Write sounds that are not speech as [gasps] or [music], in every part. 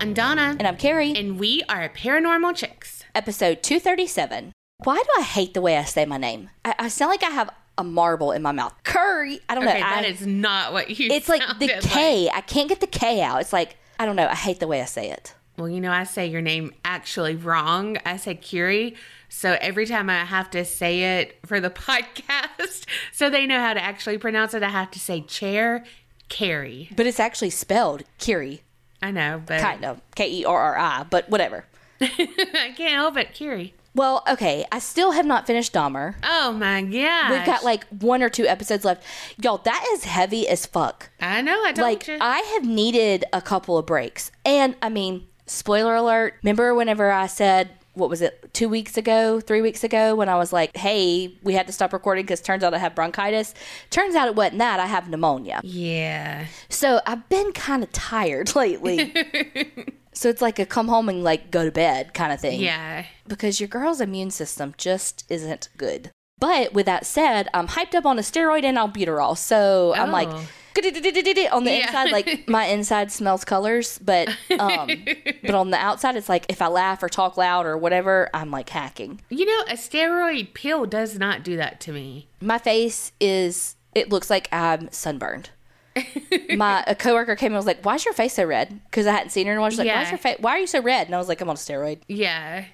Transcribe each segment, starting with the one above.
I'm Donna. And I'm Kerri. And we are Paranormal Chicks. Episode 237. Why do I hate the way I say my name? I, I sound like I have a marble in my mouth. Curry. I don't Okay, know. that I, is not what you it's like the K. like. I can't get the K out. It's like, I don't know. I hate the way I say it. Well, you know, I say your name actually wrong. I say Curie. So every time I have to say it for the [laughs] podcast, so they know how to actually pronounce it, I have to say chair Kerri. But it's actually spelled Kerri. I know, but Kind of. K E R R I, but whatever. [laughs] I can't help it, Curie. Well, okay. I still have not finished Dahmer. Oh my god. We've got like one or two episodes left. Y'all, that is heavy as fuck. I know, I told like you. I have needed a couple of breaks. And I mean, spoiler alert, remember whenever I said what was it, two weeks ago, three weeks ago, when I was like, hey, we had to stop recording because turns out I have bronchitis. Turns out it wasn't that. I have pneumonia. yeah. So I've been kind of tired [laughs] lately. [laughs] so it's like a come home and like go to bed kind of thing. Yeah. Because your girl's immune system just isn't good. But with that said, I'm hyped up on a steroid and albuterol. So I'm like, Oh. On the Yeah. inside, like [laughs] my inside smells colors, but um, [laughs] but on the outside, it's like if I laugh or talk loud or whatever, I'm like hacking. You know, a steroid pill does not do that to me. My face is it looks like I'm sunburned. [laughs] my a coworker came and was like, "Why's your face so red?" Because I hadn't seen her in a while. She's like, Yeah. "Why's your face? Why are you so red?" And I was like, "I'm on a steroid." Yeah.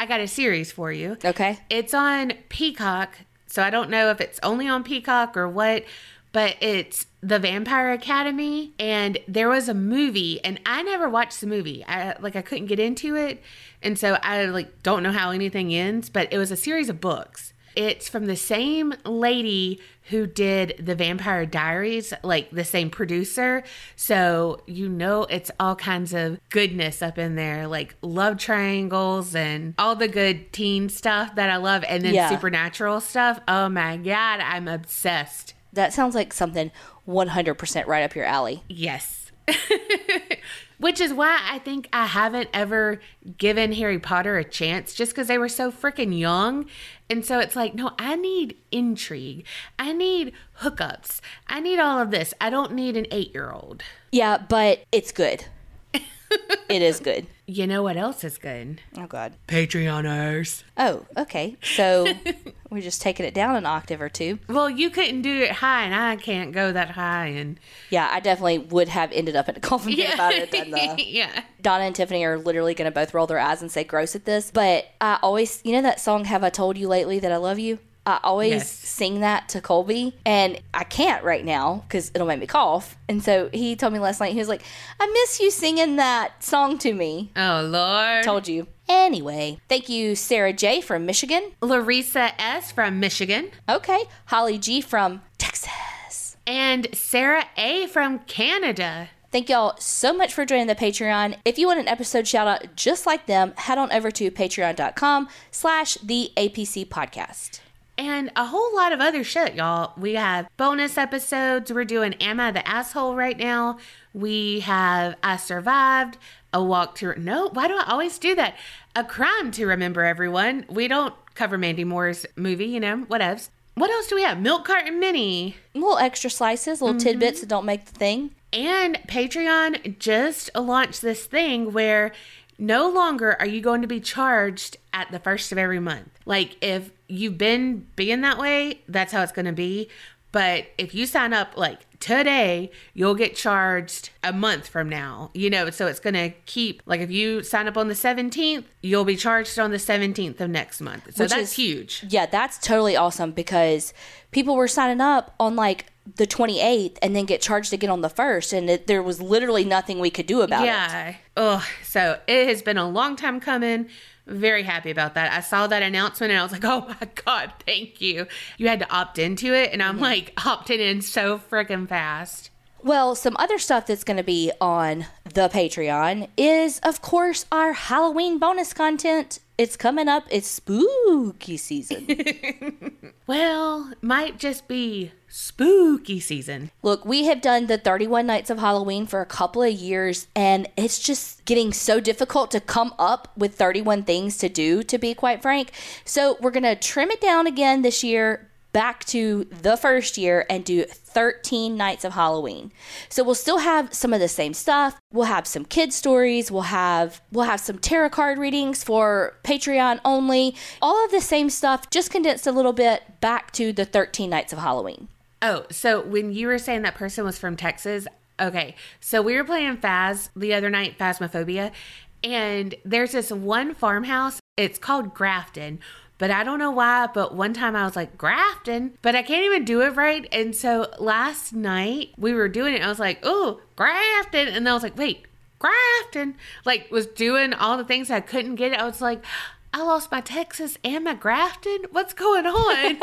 I got a series for you. Okay. It's on Peacock, so I don't know if it's only on Peacock or what, but it's The Vampire Academy and there was a movie and I never watched the movie. I like I couldn't get into it, and so I like don't know how anything ends, but it was a series of books. It's from the same lady who did The Vampire Diaries, like the same producer. So, you know, it's all kinds of goodness up in there, like love triangles and all the good teen stuff that I love, and then Yeah. supernatural stuff. Oh my God, I'm obsessed. That sounds like something 100% right up your alley. Yes. [laughs] Which is why I think I haven't ever given Harry Potter a chance just because they were so freaking young. And so it's like, no, I need intrigue. I need hookups. I need all of this. I don't need an eight year old. Yeah, but it's good. It is good. You know what else is good? Oh God. Patreoners. Oh, okay. So [laughs] we're just taking it down an octave or two. Well, you couldn't do it high, and I can't go that high. And Yeah, I definitely would have ended up in a coffin pit if I had done the. [laughs] yeah. Donna and Tiffany are literally going to both roll their eyes and say gross at this. But I always, you know that song, Have I Told You Lately That I Love You? I always Yes. sing that to Colby, and I can't right now because it'll make me cough. And so he told me last night, he was like, I miss you singing that song to me. Oh, Lord. Told you. Anyway, thank you, Sarah J. from Michigan. Larissa S. from Michigan. Okay, Holly G. from Texas. And Sarah A. from Canada. Thank y'all so much for joining the Patreon. If you want an episode shout out just like them, head on over to patreon.com slash the APC podcast. And a whole lot of other shit, y'all. We have bonus episodes. We're doing Am I the Asshole right now. We have I Survived, A Walk to. No, why do I always do that? A Crime to Remember Everyone. We don't cover Mandy Moore's movie, you know, whatevs. What else do we have? Milk Carton Mini. Little extra slices, little mm-hmm. tidbits that don't make the thing. And Patreon just launched this thing where no longer are you going to be charged at the first of every month. Like if you've been being that way, that's how it's going to be. But if you sign up like today, you'll get charged a month from now. You know, so it's going to keep like if you sign up on the 17th, you'll be charged on the 17th of next month. So Which that's is- huge. Yeah, that's totally awesome because people were signing up on like the 28th and then get charged again on the 1st, and it, there was literally nothing we could do about it. Yeah. Oh, so it has been a long time coming. Very happy about that. I saw that announcement and I was like, [laughs] oh my God, thank you. You had to opt into it. And I'm Mm-hmm. like, opted in so freaking fast. Well, some other stuff that's going to be on the Patreon is, of course, our Halloween bonus content. It's coming up. It's spooky season. [laughs] Well, might just be spooky season. Look, we have done the 31 Nights of Halloween for a couple of years, and it's just getting so difficult to come up with 31 things to do, to be quite frank. So, we're going to trim it down again this year. back to the first year and do 13 nights of Halloween. So we'll still have some of the same stuff. We'll have some kid stories, we'll have we'll have some tarot card readings for Patreon only. All of the same stuff just condensed a little bit back to the 13 nights of Halloween. Oh, so when you were saying that person was from Texas, okay. So we were playing Phas the other night, Phasmophobia, and there's this one farmhouse. It's called Grafton, but I don't know why. But one time I was like, Grafton, but I can't even do it right. And so last night we were doing it. I was like, oh, Grafton. And then I was like, wait, Grafton. Like, was doing all the things I couldn't get it. I was like, I lost my Texas and my Grafton. What's going on?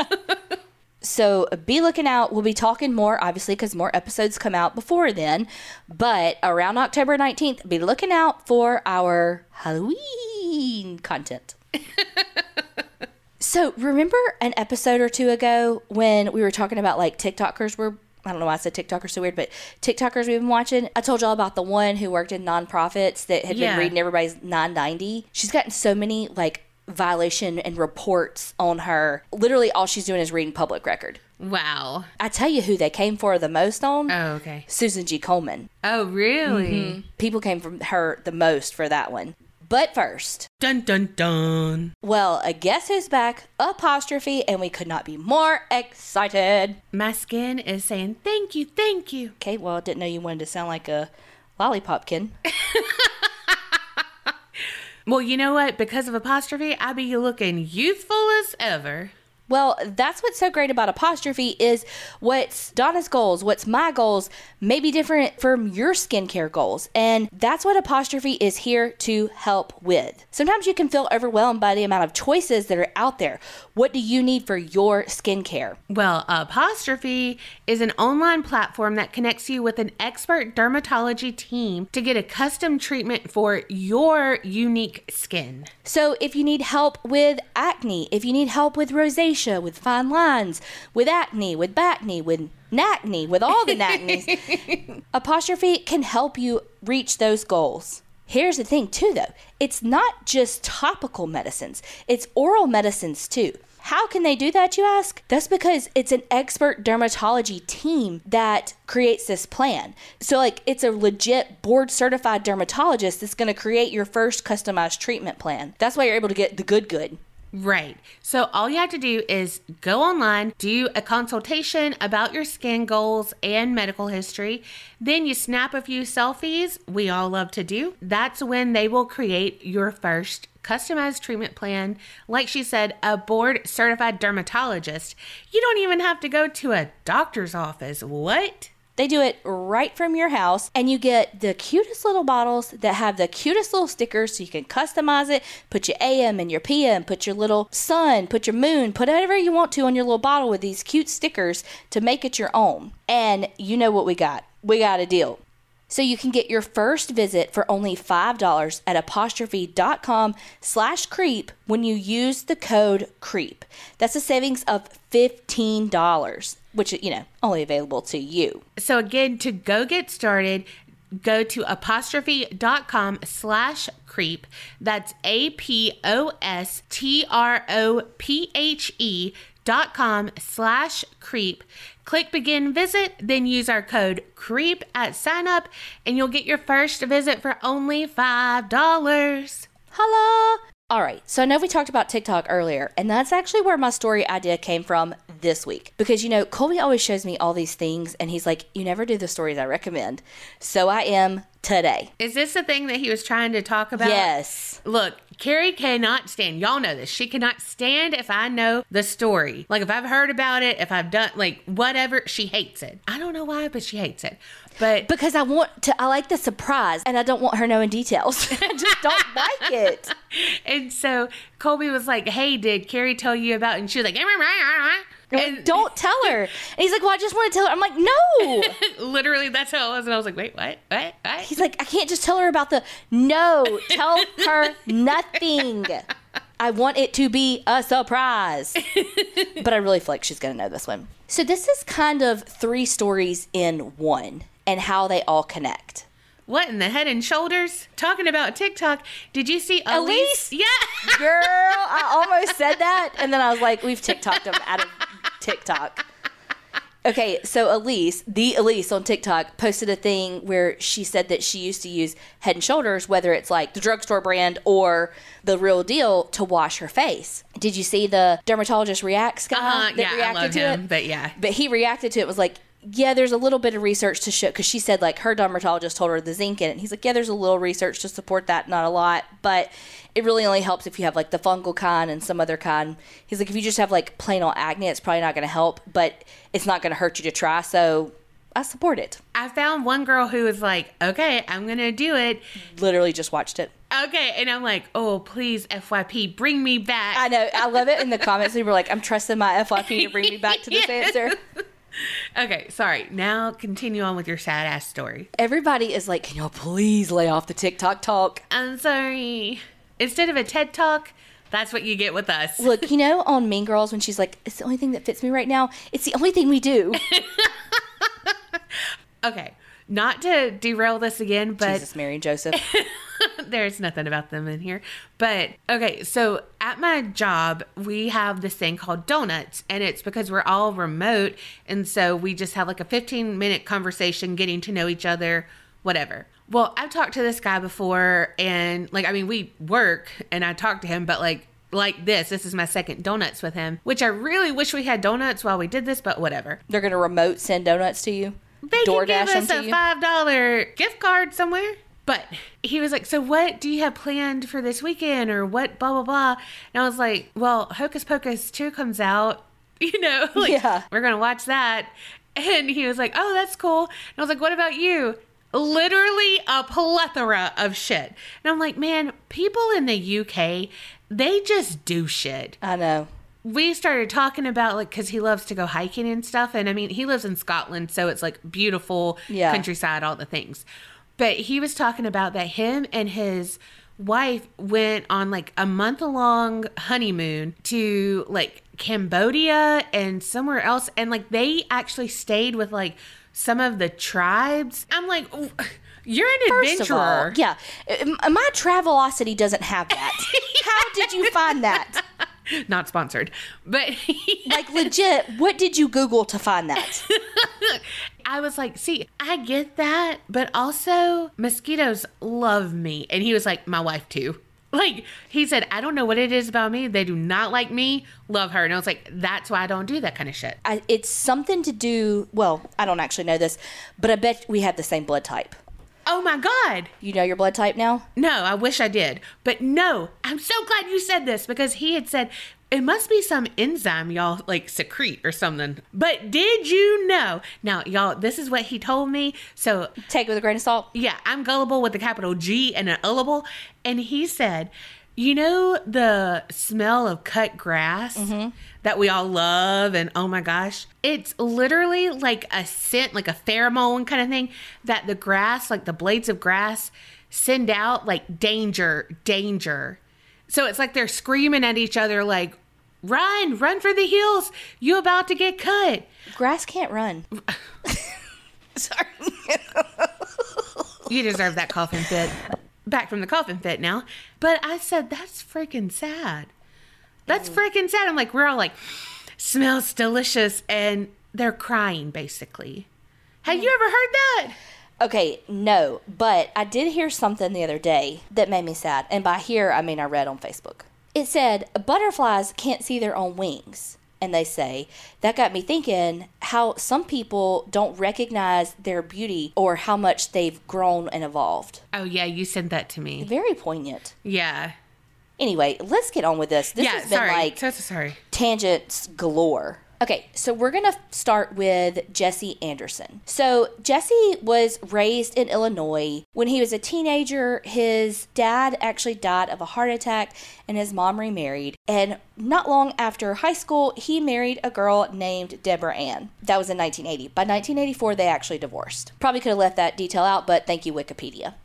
[laughs] So be looking out. We'll be talking more, obviously, because more episodes come out before then. But around October 19th, be looking out for our Halloween content. [laughs] so remember an episode or two ago when we were talking about like TikTokers were. I don't know why I said TikTokers so weird, but TikTokers we've been watching. I told y'all about the one who worked in nonprofits that had Yeah. been reading everybody's 990. She's gotten so many like violation and reports on her. Literally, all she's doing is reading public record. wow. I tell you who they came for the most on Oh, okay. Susan G. Komen. Oh, really? Mm-hmm. People came from her the most for that one. But first, Dun dun dun. well, a guess who's back? Apostrophe, and we could not be more excited. My skin is saying thank you, thank you. Okay, well, didn't know you wanted to sound like a lollipopkin. [laughs] Well, you know what? Because of apostrophe, I be looking youthful as ever. Well, that's what's so great about apostrophe is what's Donna's goals, what's my goals may be different from your skincare goals. And that's what apostrophe is here to help with. Sometimes you can feel overwhelmed by the amount of choices that are out there. What do you need for your skincare? Well, Apostrophe is an online platform that connects you with an expert dermatology team to get a custom treatment for your unique skin. So, if you need help with acne, if you need help with rosacea, with fine lines, with acne, with bacne, with nacne, with all the nacnes, [laughs] Apostrophe can help you reach those goals. Here's the thing, too, though it's not just topical medicines, it's oral medicines, too. How can they do that, you ask? That's because it's an expert dermatology team that creates this plan. So, like, it's a legit board certified dermatologist that's going to create your first customized treatment plan. That's why you're able to get the good, good. Right. So all you have to do is go online, do a consultation about your skin goals and medical history. Then you snap a few selfies, we all love to do. That's when they will create your first customized treatment plan. Like she said, a board certified dermatologist. You don't even have to go to a doctor's office. What? They do it right from your house, and you get the cutest little bottles that have the cutest little stickers so you can customize it. Put your AM and your PM, put your little sun, put your moon, put whatever you want to on your little bottle with these cute stickers to make it your own. And you know what we got? We got a deal. So you can get your first visit for only $5 at apostrophe.com slash creep when you use the code creep. That's a savings of $15, which, you know, only available to you. So again, to go get started, go to apostrophe.com slash creep. That's A P O S T R O P H E dot com slash creep. Click begin visit, then use our code creep at sign up, and you'll get your first visit for only $5. Hello. All right, so I know we talked about TikTok earlier, and that's actually where my story idea came from this week. Because, you know, Colby always shows me all these things, and he's like, You never do the stories I recommend. So I am today. Is this the thing that he was trying to talk about? Yes. Look, Kerri cannot stand. Y'all know this. She cannot stand if I know the story. Like if I've heard about it, if I've done like whatever, she hates it. I don't know why, but she hates it. But Because I want to, I like the surprise, and I don't want her knowing details. [laughs] I just don't like it. [laughs] and so Colby was like, "Hey, did Kerri tell you about?" And she was like, and Don't tell her. And he's like, Well, I just want to tell her. I'm like, No. [laughs] literally that's how it was. And I was like, "Wait, what? What? What?" He's like, I can't just tell her about the. No, tell her nothing. I want it to be a surprise. but I really feel like she's going to know this one. So, this is kind of three stories in one and how they all connect. What in the head and shoulders? Talking about TikTok. Did you see Elise? Elise? Yeah. Girl, I almost said that. And then I was like, We've TikToked them out of TikTok. Okay, so Elise, the Elise on TikTok, posted a thing where she said that she used to use Head and Shoulders, whether it's like the drugstore brand or the real deal, to wash her face. Did you see the dermatologist reacts guy Uh, that yeah, I reacted to him, it? but yeah. But he reacted to it was like, yeah, there's a little bit of research to show because she said like her dermatologist told her the zinc in it. And he's like, yeah, there's a little research to support that, not a lot, but it really only helps if you have like the fungal kind and some other kind. He's like, if you just have like plain old acne, it's probably not going to help, but it's not going to hurt you to try. So I support it. I found one girl who was like, okay, I'm going to do it. Literally just watched it. Okay. And I'm like, oh, please, FYP, bring me back. I know. I love it in the comments. People were like, I'm trusting my FYP to bring me back to this [laughs] Yes. answer. [laughs] [laughs] okay. Sorry. Now continue on with your sad ass story. Everybody is like, can y'all please lay off the TikTok talk? I'm sorry. Instead of a TED talk, that's what you get with us. Look, you [laughs] know, on Mean Girls, when she's like, it's the only thing that fits me right now, it's the only thing we do. [laughs] Okay. Not to derail this again, but Jesus, Mary and Joseph. [laughs] there's nothing about them in here. But okay, so at my job, we have this thing called donuts, and it's because we're all remote. And so we just have like a 15 minute conversation, getting to know each other, whatever. Well, I've talked to this guy before, and like, I mean, we work and I talk to him, but like, like this, this is my second donuts with him, which I really wish we had donuts while we did this, but whatever. They're going to remote send donuts to you. They DoorDash can give us a five dollar gift card somewhere. But he was like, "So what do you have planned for this weekend, or what?" Blah blah blah. And I was like, "Well, Hocus Pocus two comes out, [laughs] you know, [laughs] like, Yeah. we're gonna watch that." And he was like, "Oh, that's cool." And I was like, "What about you?" Literally a plethora of shit. And I'm like, man, people in the UK, they just do shit I know. We started talking about like because he loves to go hiking and stuff and i mean he lives in scotland so it's like beautiful Yeah. countryside all the things but he was talking about that him and his wife went on like a month long honeymoon to like cambodia and somewhere else and like they actually stayed with like some of the tribes i'm like "Ooh, you're an First of all, adventurer yeah, my Travelocity doesn't have that. [laughs] How did you find that? [laughs] not sponsored but [laughs] Like legit, what did you Google to find that? [laughs] I was like, see, I get that, but also mosquitoes love me. And he was like, my wife too. Like, he said, I don't know what it is about me. They do not like me, love her. And I was like, that's why I don't do that kind of shit. I, it's something to do. Well, I don't actually know this, but I bet we have the same blood type. Oh my God. You know your blood type now? No, I wish I did. But no, I'm so glad you said this because he had said it must be some enzyme y'all like secrete or something. But did you know? Now, y'all, this is what he told me. So Take it with a grain of salt. yeah, I'm gullible with a capital G and an ullable. And he said, you know the smell of cut grass mm-hmm. that we all love and oh my gosh it's literally like a scent like a pheromone kind of thing that the grass like the blades of grass send out like danger danger so it's like they're screaming at each other like run run for the hills you about to get cut Grass can't run. [laughs] [laughs] Sorry. you deserve that coffin fit. Back from the coffin fit now. But I said, that's freaking sad. That's freaking sad. I'm like, we're all like, smells delicious. And they're crying, basically. Have you ever heard that? Okay, no, but I did hear something the other day that made me sad. And by here, I mean I read on Facebook. It said butterflies can't see their own wings. And they say that got me thinking how some people don't recognize their beauty or how much they've grown and evolved. Oh, yeah, you sent that to me. Very poignant. Yeah. Anyway, let's get on with this. This yeah, has been sorry. like so, so sorry. tangents galore. Okay, so we're gonna start with Jesse Anderson. So, Jesse was raised in Illinois. When he was a teenager, his dad actually died of a heart attack and his mom remarried. And not long after high school, he married a girl named Deborah Ann. That was in 1980. By 1984, they actually divorced. Probably could have left that detail out, but thank you, Wikipedia.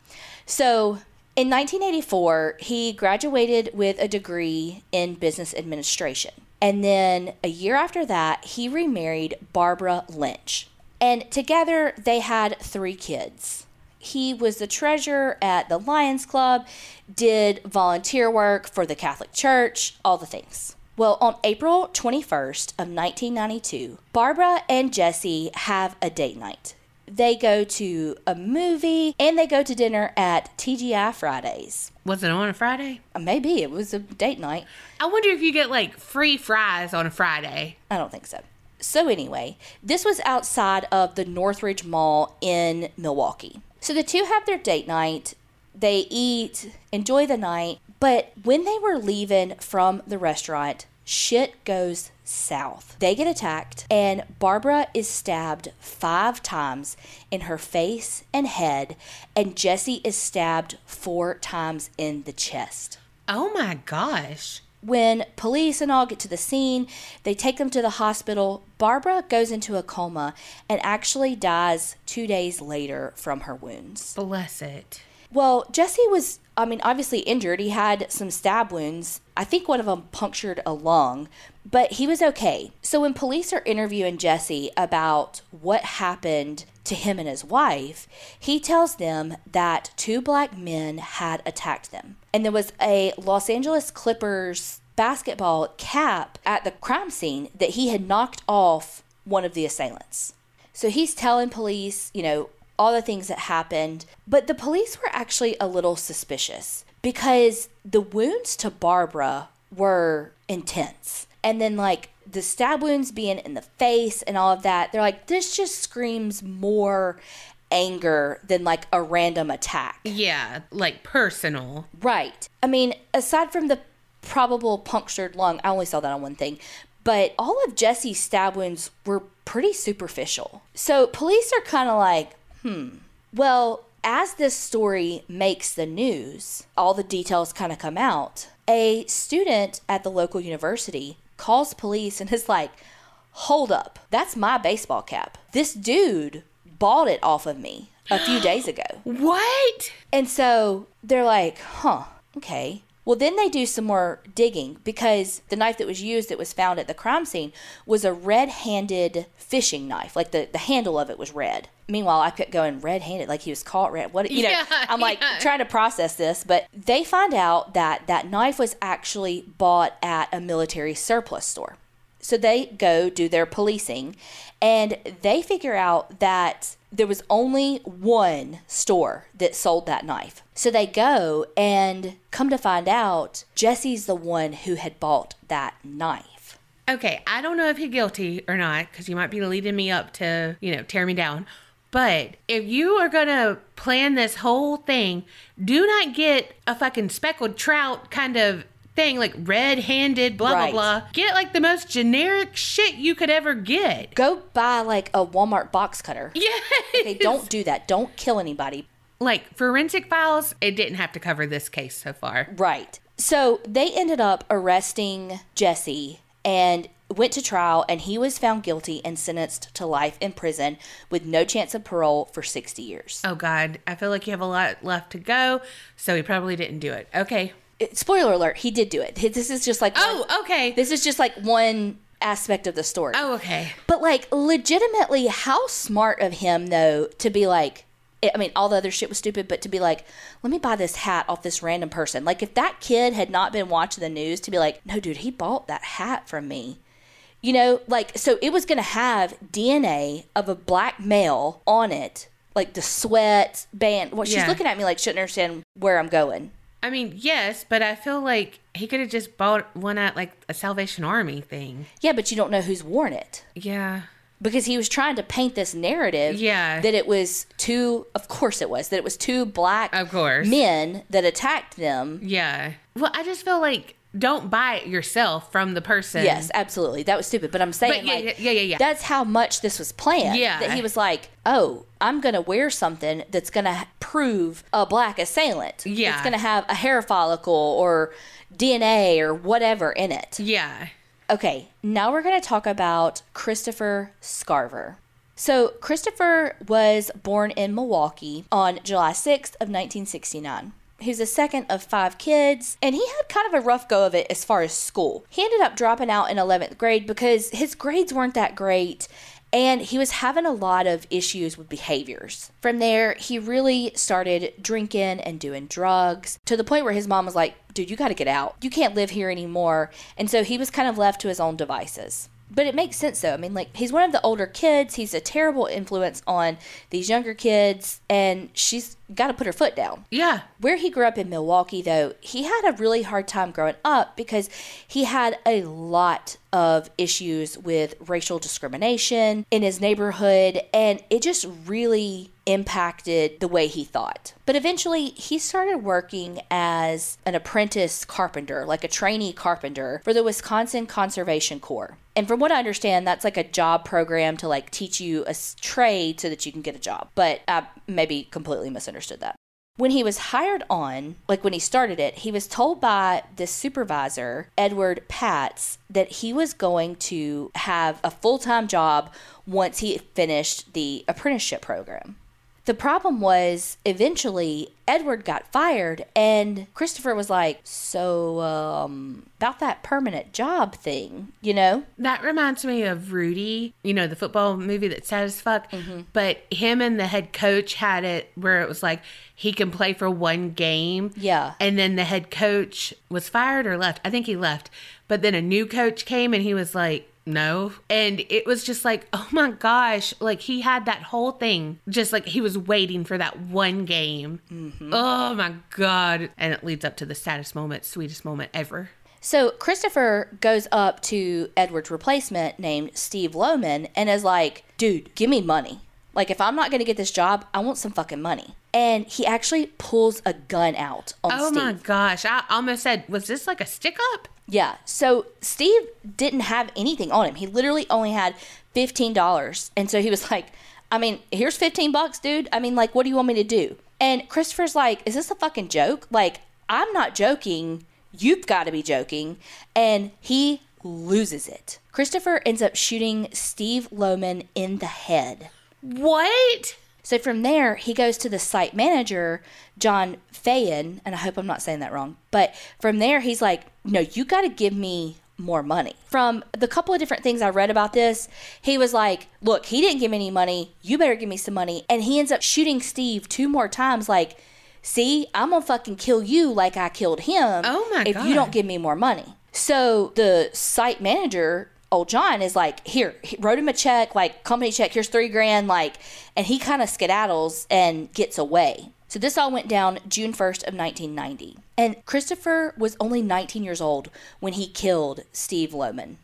So, in 1984, he graduated with a degree in business administration. And then a year after that, he remarried Barbara Lynch. And together they had three kids. He was the treasurer at the Lions Club, did volunteer work for the Catholic Church, all the things. Well, on April 21st of 1992, Barbara and Jesse have a date night. They go to a movie and they go to dinner at TGI Fridays. Was it on a Friday? Uh, Maybe it was a date night. I wonder if you get like free fries on a Friday. I don't think so. So, anyway, this was outside of the Northridge Mall in Milwaukee. So, the two have their date night. They eat, enjoy the night. But when they were leaving from the restaurant, shit goes south. They get attacked, and Barbara is stabbed five times in her face and head, and Jesse is stabbed four times in the chest. Oh my gosh. When police and all get to the scene, they take them to the hospital. Barbara goes into a coma and actually dies two days later from her wounds. Bless it. Well, Jesse was, I mean, obviously injured. He had some stab wounds. I think one of them punctured a lung, but he was okay. So when police are interviewing Jesse about what happened to him and his wife, he tells them that two black men had attacked them. And there was a Los Angeles Clippers basketball cap at the crime scene that he had knocked off one of the assailants. So he's telling police, you know, all the things that happened. But the police were actually a little suspicious because the wounds to Barbara were intense. And then, like, the stab wounds being in the face and all of that, they're like, this just screams more anger than like a random attack. Yeah, like personal. Right. I mean, aside from the probable punctured lung, I only saw that on one thing, but all of Jesse's stab wounds were pretty superficial. So police are kind of like, hmm. Well, as this story makes the news, all the details kind of come out. A student at the local university calls police and is like, hold up, that's my baseball cap. This dude bought it off of me a few [gasps] days ago. What? And so they're like, huh, okay. Well, then they do some more digging because the knife that was used that was found at the crime scene was a red handed fishing knife. Like the, the handle of it was red. Meanwhile, I kept going red handed, like he was caught red. What, you know, Yeah, I'm like yeah. trying to process this, but they find out that that knife was actually bought at a military surplus store. So they go do their policing and they figure out that there was only one store that sold that knife. So they go and come to find out Jesse's the one who had bought that knife. Okay, I don't know if he's guilty or not because you might be leading me up to, you know, tear me down. But if you are going to plan this whole thing, do not get a fucking speckled trout kind of thing, like red handed, blah, Right. blah, blah. Get like the most generic shit you could ever get. Go buy like a Walmart box cutter. [laughs] Yeah. Okay, don't do that. Don't kill anybody. Like forensic files, it didn't have to cover this case so far. Right. So they ended up arresting Jesse and went to trial, and he was found guilty and sentenced to life in prison with no chance of parole for 60 years. Oh, God. I feel like you have a lot left to go, so he probably didn't do it. Okay. It- Spoiler alert, he did do it. This is just like oh, one- Oh, okay. this is just like one aspect of the story. Oh, okay. But like legitimately, how smart of him though to be like, I mean, all the other shit was stupid, but to be like, let me buy this hat off this random person. Like, if that kid had not been watching the news, to be like, no, dude, he bought that hat from me. You know, like, so it was going to have DNA of a black male on it, like the sweat band. Well, she's Yeah. looking at me like she doesn't understand where I'm going. I mean, yes, but I feel like he could have just bought one at like a Salvation Army thing. Yeah, but you don't know who's worn it. Yeah. because he was trying to paint this narrative Yeah. that it was two of course it was that it was two black Of course. men that attacked them Yeah. Well, I just feel like don't buy it yourself from the person. yes absolutely that was stupid but i'm saying But yeah, like yeah, yeah, yeah. that's how much this was planned Yeah. that he was like oh i'm gonna wear something that's gonna prove a black assailant Yeah. it's gonna have a hair follicle or dna or whatever in it Yeah. Okay, now we're going to talk about Christopher Scarver. So, Christopher was born in Milwaukee on July 6th of 1969. He's the second of five kids, and he had kind of a rough go of it as far as school. He ended up dropping out in 11th grade because his grades weren't that great, And he was having a lot of issues with behaviors. From there, he really started drinking and doing drugs to the point where his mom was like, dude, you got to get out. You can't live here anymore. And so he was kind of left to his own devices but it makes sense though. I mean, like he's one of the older kids. He's a terrible influence on these younger kids, and she's got to put her foot down. Yeah. Where he grew up in Milwaukee, though, he had a really hard time growing up because he had a lot of issues with racial discrimination in his neighborhood, and it just really impacted the way he thought. But eventually, he started working as an apprentice carpenter, like a trainee carpenter for the Wisconsin Conservation Corps. And from what I understand, that's like a job program to like teach you a trade so that you can get a job. But I maybe completely misunderstood that. When he was hired on, like when he started it, he was told by the supervisor, Edward Patz, that he was going to have a full time job once he finished the apprenticeship program. The problem was eventually Edward got fired, and Christopher was like, So, um, about that permanent job thing, you know? That reminds me of Rudy, you know, the football movie that's sad as fuck. Mm-hmm. But him and the head coach had it where it was like he can play for one game. Yeah. And then the head coach was fired or left. I think he left. But then a new coach came and he was like, no. And it was just like, oh my gosh, like he had that whole thing, just like he was waiting for that one game. Mm-hmm. Oh my God. And it leads up to the saddest moment, sweetest moment ever. So Christopher goes up to Edward's replacement named Steve Lohman and is like, dude, give me money. Like, if I'm not going to get this job, I want some fucking money. And he actually pulls a gun out on oh Steve. my gosh. I almost said, was this like a stick up? Yeah. So Steve didn't have anything on him. He literally only had $15. And so he was like, I mean, here's 15 bucks, dude. I mean, like, what do you want me to do? And Christopher's like, is this a fucking joke? Like, I'm not joking. You've got to be joking. And he loses it. Christopher ends up shooting Steve Lohman in the head. What? So from there, he goes to the site manager, John Fayen, and I hope I'm not saying that wrong. But from there, he's like, no, you got to give me more money. From the couple of different things I read about this, he was like, look, he didn't give me any money. You better give me some money. And he ends up shooting Steve two more times, like, see, I'm going to fucking kill you like I killed him. Oh my if God. you don't give me more money. So the site manager old John is like, here, he wrote him a check, like company check, here's three grand, like, and he kind of skedaddles and gets away. So this all went down June 1st of 1990. And Christopher was only 19 years old when he killed Steve Lohman.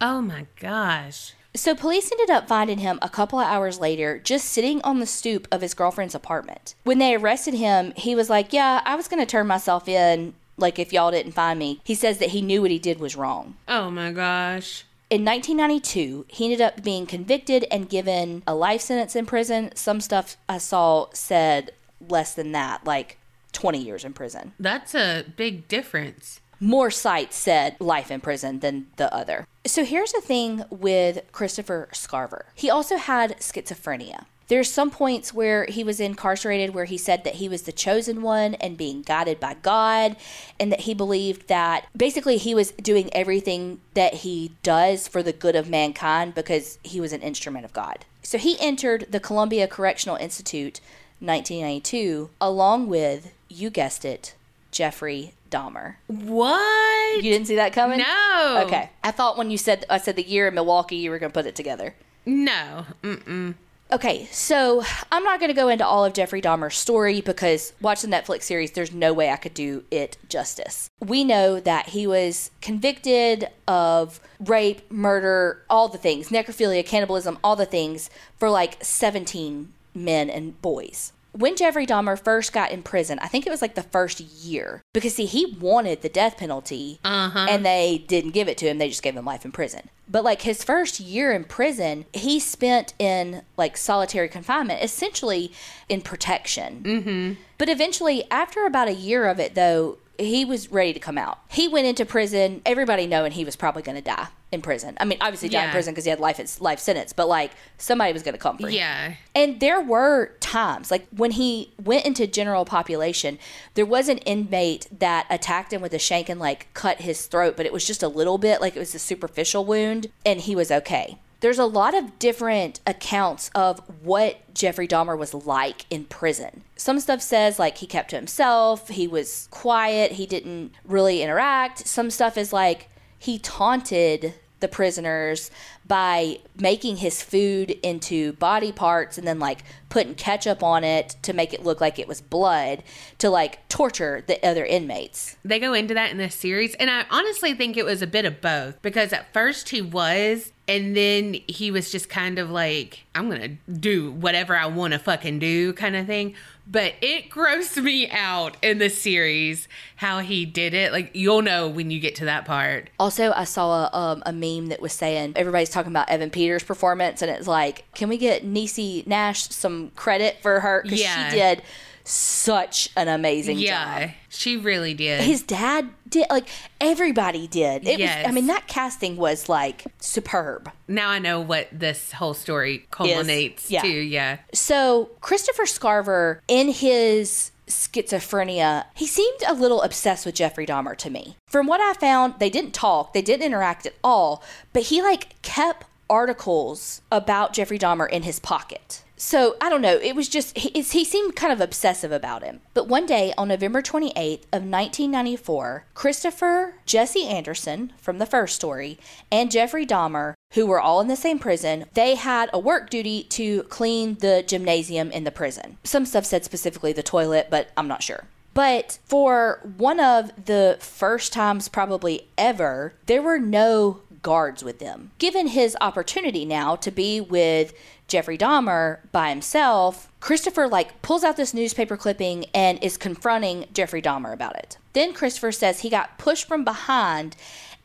Oh my gosh. So police ended up finding him a couple of hours later just sitting on the stoop of his girlfriend's apartment. When they arrested him, he was like, "Yeah, I was going to turn myself in like if y'all didn't find me." He says that he knew what he did was wrong. Oh my gosh. In 1992, he ended up being convicted and given a life sentence in prison. Some stuff I saw said less than that, like 20 years in prison. That's a big difference. More sites said life in prison than the other. So here's the thing with Christopher Scarver. He also had schizophrenia. There's some points where he was incarcerated where he said that he was the chosen one and being guided by God, and that he believed that basically he was doing everything that he does for the good of mankind because he was an instrument of God. So he entered the Columbia Correctional Institute 1992 along with, you guessed it, Jeffrey Dahmer. What? You didn't see that coming? No. Okay. I thought when you said I said the year in Milwaukee, you were going to put it together. No. Mm-mm. Okay, so I'm not going to go into all of Jeffrey Dahmer's story because watch the Netflix series, there's no way I could do it justice. We know that he was convicted of rape, murder, all the things, necrophilia, cannibalism, all the things for like 17 men and boys. When Jeffrey Dahmer first got in prison, I think it was like the first year because see, he wanted the death penalty Uh-huh. and they didn't give it to him. They just gave him life in prison. But like his first year in prison, he spent in like solitary confinement, essentially in protection. Mm-hmm. But eventually, after about a year of it, though, he was ready to come out. He went into prison, everybody knowing he was probably going to die in prison. I mean, obviously die in prison because he had life life sentence, but like somebody was going to come for him. Yeah. And there were times, like when he went into general population, there was an inmate that attacked him with a shank and like cut his throat, but it was just a little bit, like it was a superficial wound, and he was okay. There's a lot of different accounts of what Jeffrey Dahmer was like in prison. Some stuff says like he kept to himself, he was quiet, he didn't really interact. Some stuff is like he taunted the prisoners by making his food into body parts and then like putting ketchup on it to make it look like it was blood to like torture the other inmates. They go into that in this series, and I honestly think it was a bit of both because at first he was, and then he was just kind of like, I'm gonna do whatever I wanna fucking do kind of thing. But it grossed me out in the series how he did it. Like, you'll know when you get to that part. Also, I saw a, um, a meme that was saying everybody's talking about Evan Peters' performance, and it's like, can we get Niecy Nash some credit for her? Because Yeah. she did such an amazing Yeah, job. she really did. His dad did, like, everybody did. It Yes. was, I mean, that casting was like superb. now I know what this whole story culminates yeah. to. Yeah. So, Christopher Scarver, in his schizophrenia, he seemed a little obsessed with Jeffrey Dahmer to me. From what I found, they didn't talk, they didn't interact at all, but he like kept articles about Jeffrey Dahmer in his pocket. So I don't know. It was just he, he seemed kind of obsessive about him. But one day on November 28th of 1994, Christopher Jesse Anderson from the first story and Jeffrey Dahmer, who were all in the same prison, they had a work duty to clean the gymnasium in the prison. Some stuff said specifically the toilet, but I'm not sure. But for one of the first times, probably ever, there were no guards with them. Given his opportunity now to be with Jeffrey Dahmer by himself, Christopher like pulls out this newspaper clipping and is confronting Jeffrey Dahmer about it. Then Christopher says he got pushed from behind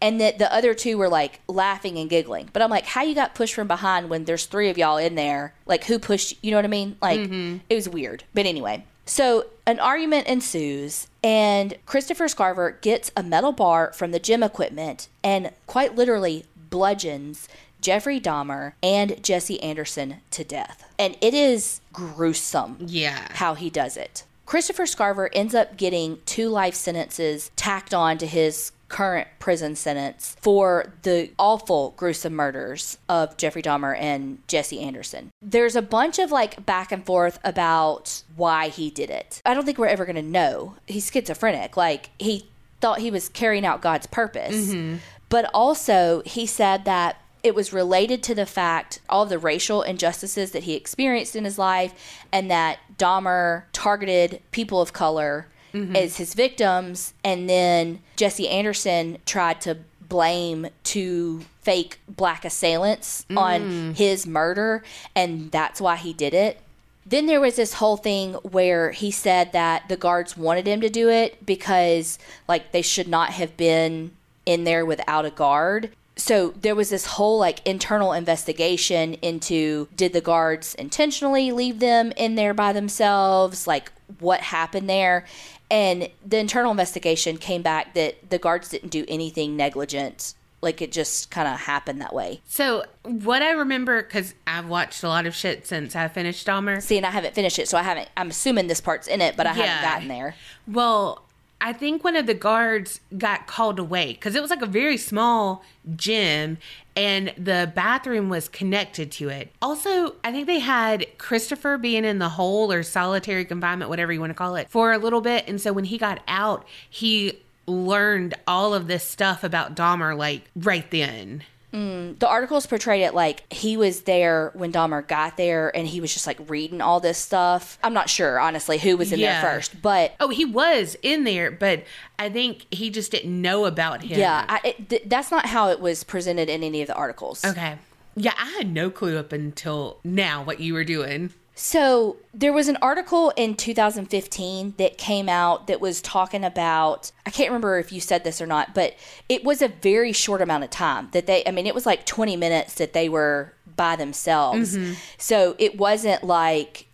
and that the other two were like laughing and giggling. But I'm like, how you got pushed from behind when there's three of y'all in there? Like who pushed you know what I mean? Like mm-hmm. it was weird. But anyway. So an argument ensues, and Christopher Scarver gets a metal bar from the gym equipment and quite literally bludgeons Jeffrey Dahmer and Jesse Anderson to death. And it is gruesome Yeah. how he does it. Christopher Scarver ends up getting two life sentences tacked on to his current prison sentence for the awful, gruesome murders of Jeffrey Dahmer and Jesse Anderson. There's a bunch of like back and forth about why he did it. I don't think we're ever going to know. He's schizophrenic. Like, he thought he was carrying out God's purpose. Mm-hmm. But also, he said that it was related to the fact all of the racial injustices that he experienced in his life and that Dahmer targeted people of color mm-hmm. as his victims and then Jesse Anderson tried to blame two fake black assailants on mm. his murder and that's why he did it. Then there was this whole thing where he said that the guards wanted him to do it because like they should not have been in there without a guard. So there was this whole like internal investigation into did the guards intentionally leave them in there by themselves? Like what happened there? And the internal investigation came back that the guards didn't do anything negligent. Like it just kind of happened that way. So what I remember, because I've watched a lot of shit since I finished Dahmer. See, and I haven't finished it, so I haven't. I'm assuming this part's in it, but I Yeah. haven't gotten there. Well, I think one of the guards got called away because it was like a very small gym and the bathroom was connected to it. Also, I think they had Christopher being in the hole or solitary confinement, whatever you want to call it, for a little bit. And so when he got out, he learned all of this stuff about Dahmer like right then. Mm. The articles portrayed it like he was there when Dahmer got there and he was just like reading all this stuff. I'm not sure, honestly, who was in Yeah. there first, but Oh, he was in there, but I think he just didn't know about him. yeah, I, it, th- that's not how it was presented in any of the articles. Okay. Yeah, I had no clue up until now what you were doing. So there was an article in 2015 that came out that was talking about I can't remember if you said this or not, but it was a very short amount of time that they I mean it was like 20 minutes that they were by themselves. Mm-hmm. So it wasn't like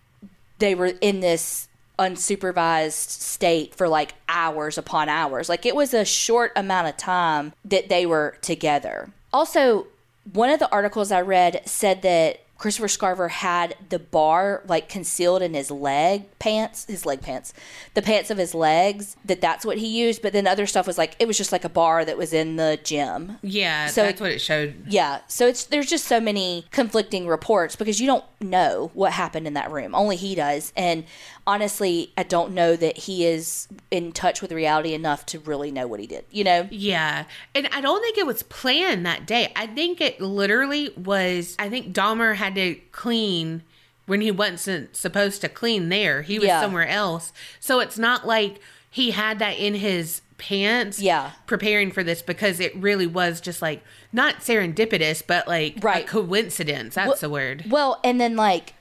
they were in this unsupervised state for like hours upon hours. Like it was a short amount of time that they were together. Also, one of the articles I read said that Christopher Scarver had the bar like concealed in his leg pants, his leg pants, the pants of his legs, that that's what he used. But then other stuff was like, it was just like a bar that was in the gym. Yeah, So- that's what it showed. Yeah. So it's, there's just so many conflicting reports because you don't know what happened in that room. Only he does. And honestly, I don't know that he is in touch with reality enough to really know what he did, you know? Yeah. And I don't think it was planned that day. I think it literally was, I think Dahmer had to clean when he wasn't supposed to clean there. He was Yeah. somewhere else. So it's not like he had that in his pants Yeah. preparing for this because it really was just like not serendipitous but like Right. a coincidence that's the word Well, and then like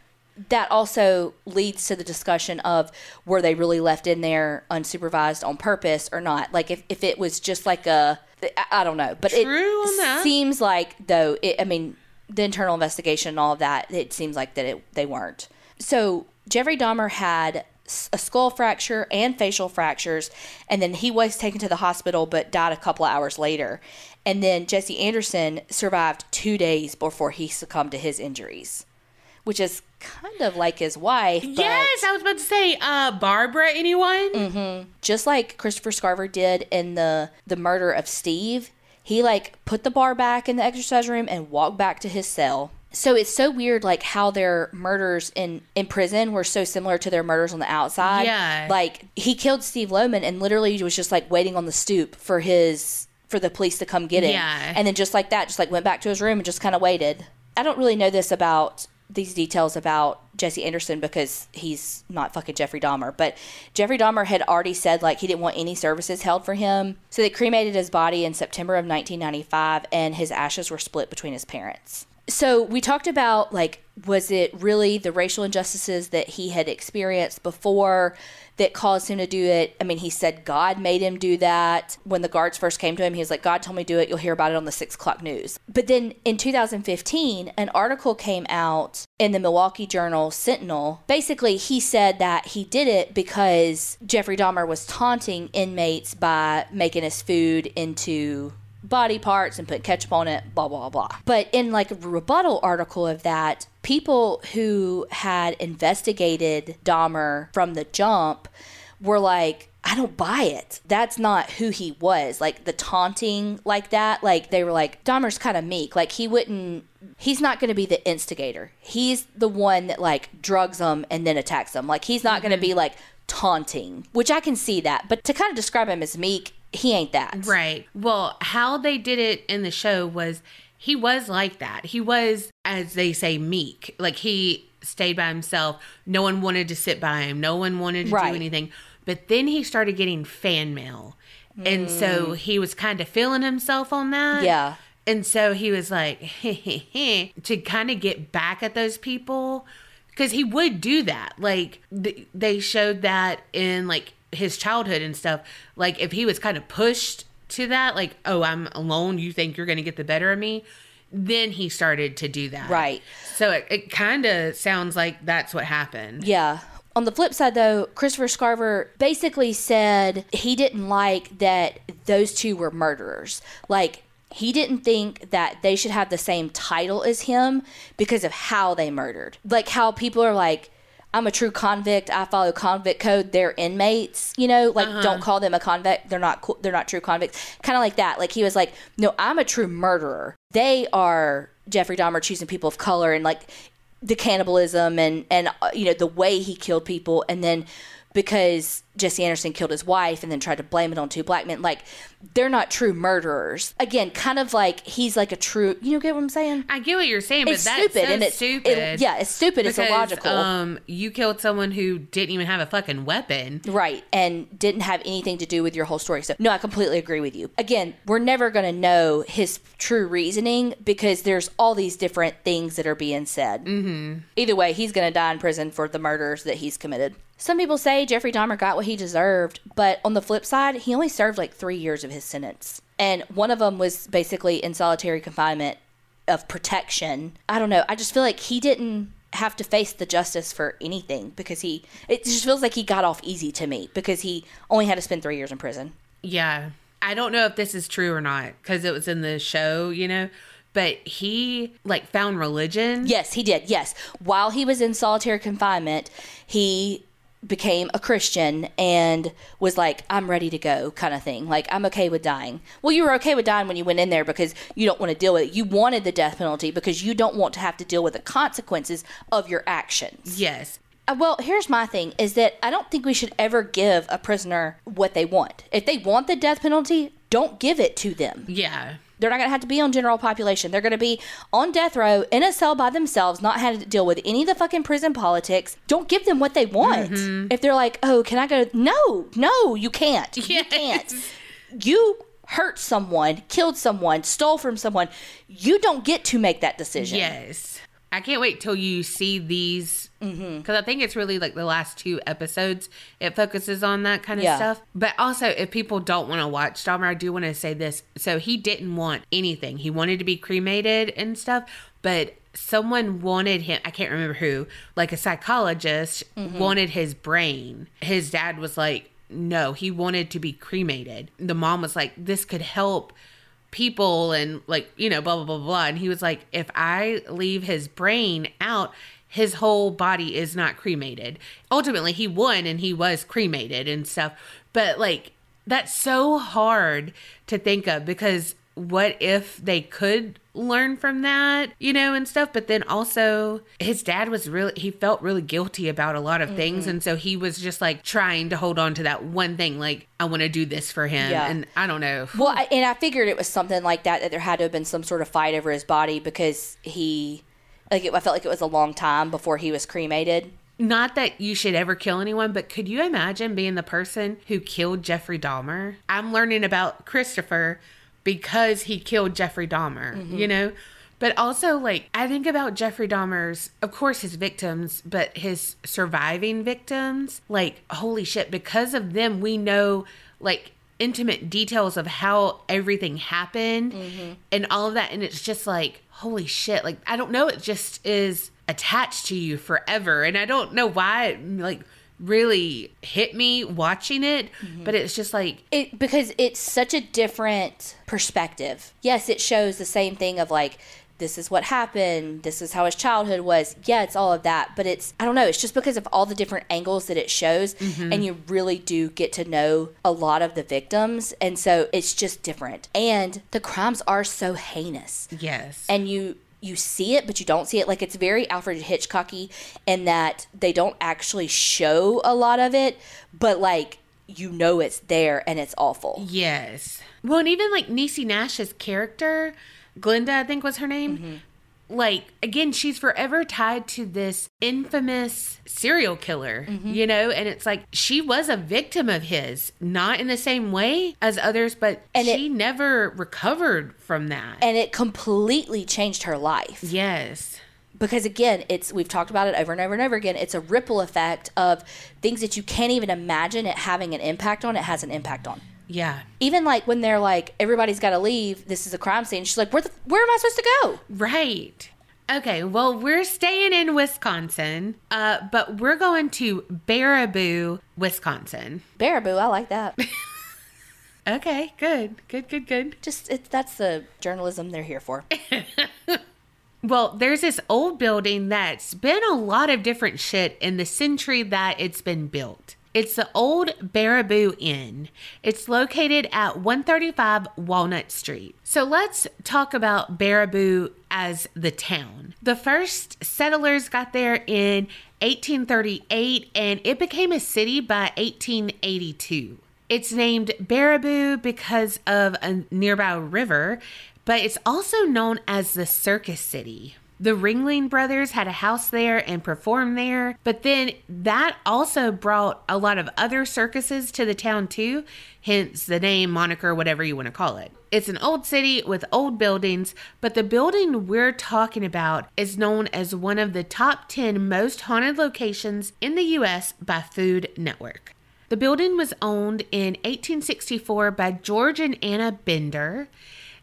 that also leads to the discussion of were they really left in there unsupervised on purpose or not? Like if, if it was just like a i don't know, but True it seems like though it, I mean the internal investigation and all of that it seems like that it, they weren't. So Jeffrey Dahmer had a skull fracture and facial fractures, and then he was taken to the hospital but died a couple of hours later. And then Jesse Anderson survived two days before he succumbed to his injuries, which is kind of like his wife. Yes i was about to say uh barbara anyone Mm-hmm. just like Christopher Scarver did in the the murder of Steve, he like put the bar back in the exercise room and walked back to his cell. So it's so weird, like how their murders in in prison were so similar to their murders on the outside. Yeah. like he killed Steve Lohman and literally was just like waiting on the stoop for his for the police to come get him. Yeah. and then just like that, just like went back to his room and just kind of waited. I don't really know this about these details about Jesse Anderson because he's not fucking Jeffrey Dahmer. But Jeffrey Dahmer had already said like he didn't want any services held for him. So they cremated his body in September of 1995 and his ashes were split between his parents. So we talked about like was it really the racial injustices that he had experienced before that caused him to do it? I mean, he said God made him do that. When the guards first came to him, he was like, God told me to do it. You'll hear about it on the six o'clock news. But then in 2015, an article came out in the Milwaukee Journal Sentinel. Basically, he said that he did it because Jeffrey Dahmer was taunting inmates by making his food into body parts and put ketchup on it, blah, blah, blah. But in like a rebuttal article of that, people who had investigated Dahmer from the jump were like, I don't buy it. That's not who he was. Like the taunting like that, like they were like, Dahmer's kind of meek. Like he wouldn't, he's not going to be the instigator. He's the one that like drugs them and then attacks them. Like he's not going to mm-hmm. be like taunting, which I can see that. But to kind of describe him as meek, he ain't that. Right. Well, how they did it in the show was he was like that. He was, as they say, meek. Like he stayed by himself. No one wanted to sit by him. No one wanted to Right. do anything. But then he started getting fan mail. And so mm. he was kind of feeling himself on that. Yeah. And so he was like, [laughs] to kind of get back at those people. Because he would do that. Like, th- they showed that in, like, his childhood and stuff. Like, if he was kind of pushed to that, like, oh, I'm alone, you think you're going to get the better of me, then he started to do that. Right. So it, it kind of sounds like that's what happened. Yeah. On the flip side, though, Christopher Scarver basically said he didn't like that those two were murderers. Like, he didn't think that they should have the same title as him because of how they murdered. Like, how people are like, I'm a true convict. I follow convict code. They're inmates, you know. Like, don't call them a convict. They're not. They're not true convicts. Kind of like that. Like he was like, no, I'm a true murderer. They are Jeffrey Dahmer choosing people of color and like the cannibalism and and uh, you know the way he killed people and then because Jesse Anderson killed his wife and then tried to blame it on two black men like they're not true murderers again kind of like he's like a true you know get what I'm saying I get what you're saying, but it's that's stupid so and it's stupid. it- yeah it's stupid it's illogical Um, you killed someone who didn't even have a fucking weapon. Right, and didn't have anything to do with your whole story. So, no, I completely agree with you. Again, we're never going to know his true reasoning because there's all these different things that are being said. Mm-hmm. Either way, he's going to die in prison for the murders that he's committed. Some people say Jeffrey Dahmer got what he deserved, but on the flip side, he only served like three years of his sentence. And one of them was basically in solitary confinement of protection. I don't know. I just feel like he didn't have to face the justice for anything because he it just feels like he got off easy to me because he only had to spend 3 years in prison. Yeah. I don't know if this is true or not because it was in the show, you know, but he like found religion. Yes, he did. Yes. While he was in solitary confinement, he became a Christian and was like, I'm ready to go, kind of thing. Like, I'm okay with dying. Well, you were okay with dying when you went in there because you don't want to deal with it. You wanted the death penalty because you don't want to have to deal with the consequences of your actions. Yes. Uh, Well, here's my thing is that I don't think we should ever give a prisoner what they want. If they want the death penalty, don't give it to them. Yeah. They're not going to have to be on general population. They're going to be on death row in a cell by themselves, not having to deal with any of the fucking prison politics. Don't give them what they want. Mm-hmm. If they're like, oh, can I go? No, no, you can't. You can't. You hurt someone, killed someone, stole from someone. You don't get to make that decision. Yes. I can't wait till you see these mm-hmm. because I think it's really like the last two episodes. It focuses on that kind of Yeah. stuff. But also, if people don't want to watch Dahmer, I do want to say this. So he didn't want anything. He wanted to be cremated and stuff, but someone wanted him. I can't remember who. Like a psychologist mm-hmm. wanted his brain. His dad was like, no, he wanted to be cremated. The mom was like, this could help people and like you know blah blah blah blah. And he was like if i leave his brain out his whole body is not cremated. Ultimately he won and he was cremated and stuff. But like that's so hard to think of because what if they could learn from that you know and stuff but then also his dad was really he felt really guilty about a lot of things mm-hmm. and so he was just like trying to hold on to that one thing like i want to do this for him Yeah. and i don't know Well, I, and I figured it was something like that, that there had to have been some sort of fight over his body because he, like, it, I felt like it was a long time before he was cremated. Not that you should ever kill anyone, but could you imagine being the person who killed Jeffrey Dahmer? I'm learning about Christopher because he killed Jeffrey Dahmer, you mm-hmm. know? But also, like, I think about Jeffrey Dahmer's, of course, his victims, but his surviving victims. Like, holy shit, because of them, we know, like, intimate details of how everything happened mm-hmm. and all of that. And it's just like, holy shit. Like, I don't know. It just is attached to you forever. And I don't know why like, really hit me watching it, mm-hmm. but it's just like, It because it's such a different perspective. Yes, it shows the same thing of like this is what happened, this is how his childhood was. Yeah, it's all of that, but it's I don't know, it's just because of all the different angles that it shows mm-hmm. and you really do get to know a lot of the victims and so it's just different. And the crimes are so heinous. yes. and you you see it but you don't see it like it's very alfred hitchcocky in that they don't actually show a lot of it but like you know it's there and it's awful Yes. Well, and even like Niecy Nash's character, Glenda, I think was her name. Mm-hmm. Like, again, she's forever tied to this infamous serial killer, mm-hmm. you know? And it's like she was a victim of his, not in the same way as others, but And it- she never recovered from that. and it completely changed her life yes. because again it's we've talked about it over and over and over again it's a ripple effect of things that you can't even imagine it having an impact on it has an impact on Yeah. even like when they're like everybody's got to leave this is a crime scene she's like where the, where am i supposed to go Right. Okay, well, we're staying in Wisconsin, uh, but we're going to Baraboo, Wisconsin. baraboo i like that [laughs] Okay, good, good, good, good. just it, that's the journalism they're here for [laughs] Well, there's this old building that's been a lot of different shit in the century that it's been built. It's the old Baraboo Inn. It's located at 135 Walnut Street. So let's talk about Baraboo as the town. The first settlers got there in 1838 and it became a city by 1882. It's named Baraboo because of a nearby river, but it's also known as the Circus City. The Ringling Brothers had a house there and performed there, but then that also brought a lot of other circuses to the town too, hence the name, moniker, whatever you want to call it. It's an old city with old buildings, but the building we're talking about is known as one of the top 10 most haunted locations in the US by Food Network. The building was owned in 1864 by George and Anna Bender.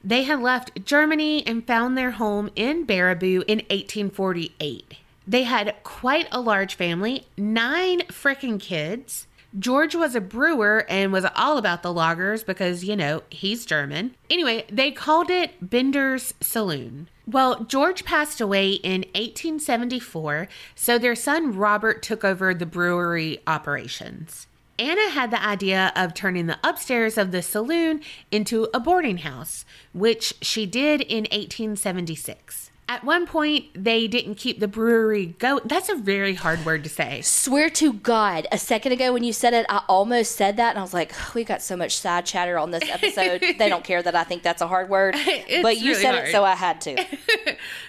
They had left Germany and found their home in Baraboo in 1848. They had quite a large family, nine frickin' kids, George was a brewer and was all about the lagers because, you know, he's German. Anyway, they called it Bender's Saloon. Well, George passed away in 1874, so their son Robert took over the brewery operations. Anna had the idea of turning the upstairs of the saloon into a boarding house, which she did in 1876. At one point, they didn't keep the brewery going. That's a very hard word to say. Swear to God, a second ago when you said it, I almost said that, and I was like, oh, we got so much side chatter on this episode. they don't care that I think that's a hard word, [laughs] It's but you really said hard. it, so I had to. [laughs]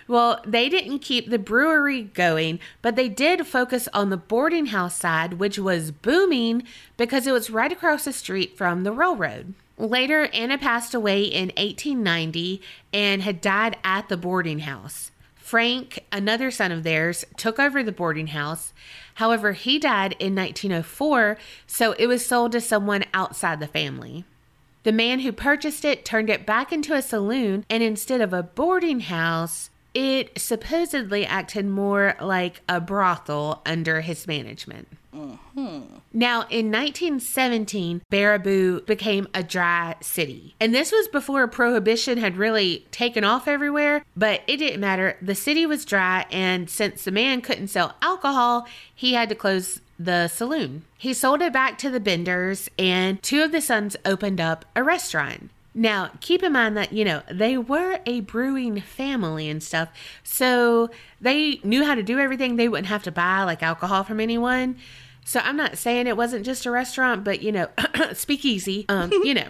Well, they didn't keep the brewery going, but they did focus on the boarding house side, which was booming because it was right across the street from the railroad. Later, Anna passed away in 1890 and had died at the boarding house. Frank, another son of theirs, took over the boarding house. However, he died in 1904, so it was sold to someone outside the family. The man who purchased it turned it back into a saloon, and instead of a boarding house, it supposedly acted more like a brothel under his management. Mm-hmm. Now, in 1917, Baraboo became a dry city. And this was before prohibition had really taken off everywhere, but it didn't matter. The city was dry, and since the man couldn't sell alcohol, he had to close the saloon. He sold it back to the Benders, and two of the sons opened up a restaurant. Now, keep in mind that, you know, they were a brewing family and stuff. So they knew how to do everything. They wouldn't have to buy like alcohol from anyone. So I'm not saying it wasn't just a restaurant, but, you know, [coughs] speakeasy, um, [laughs] you know,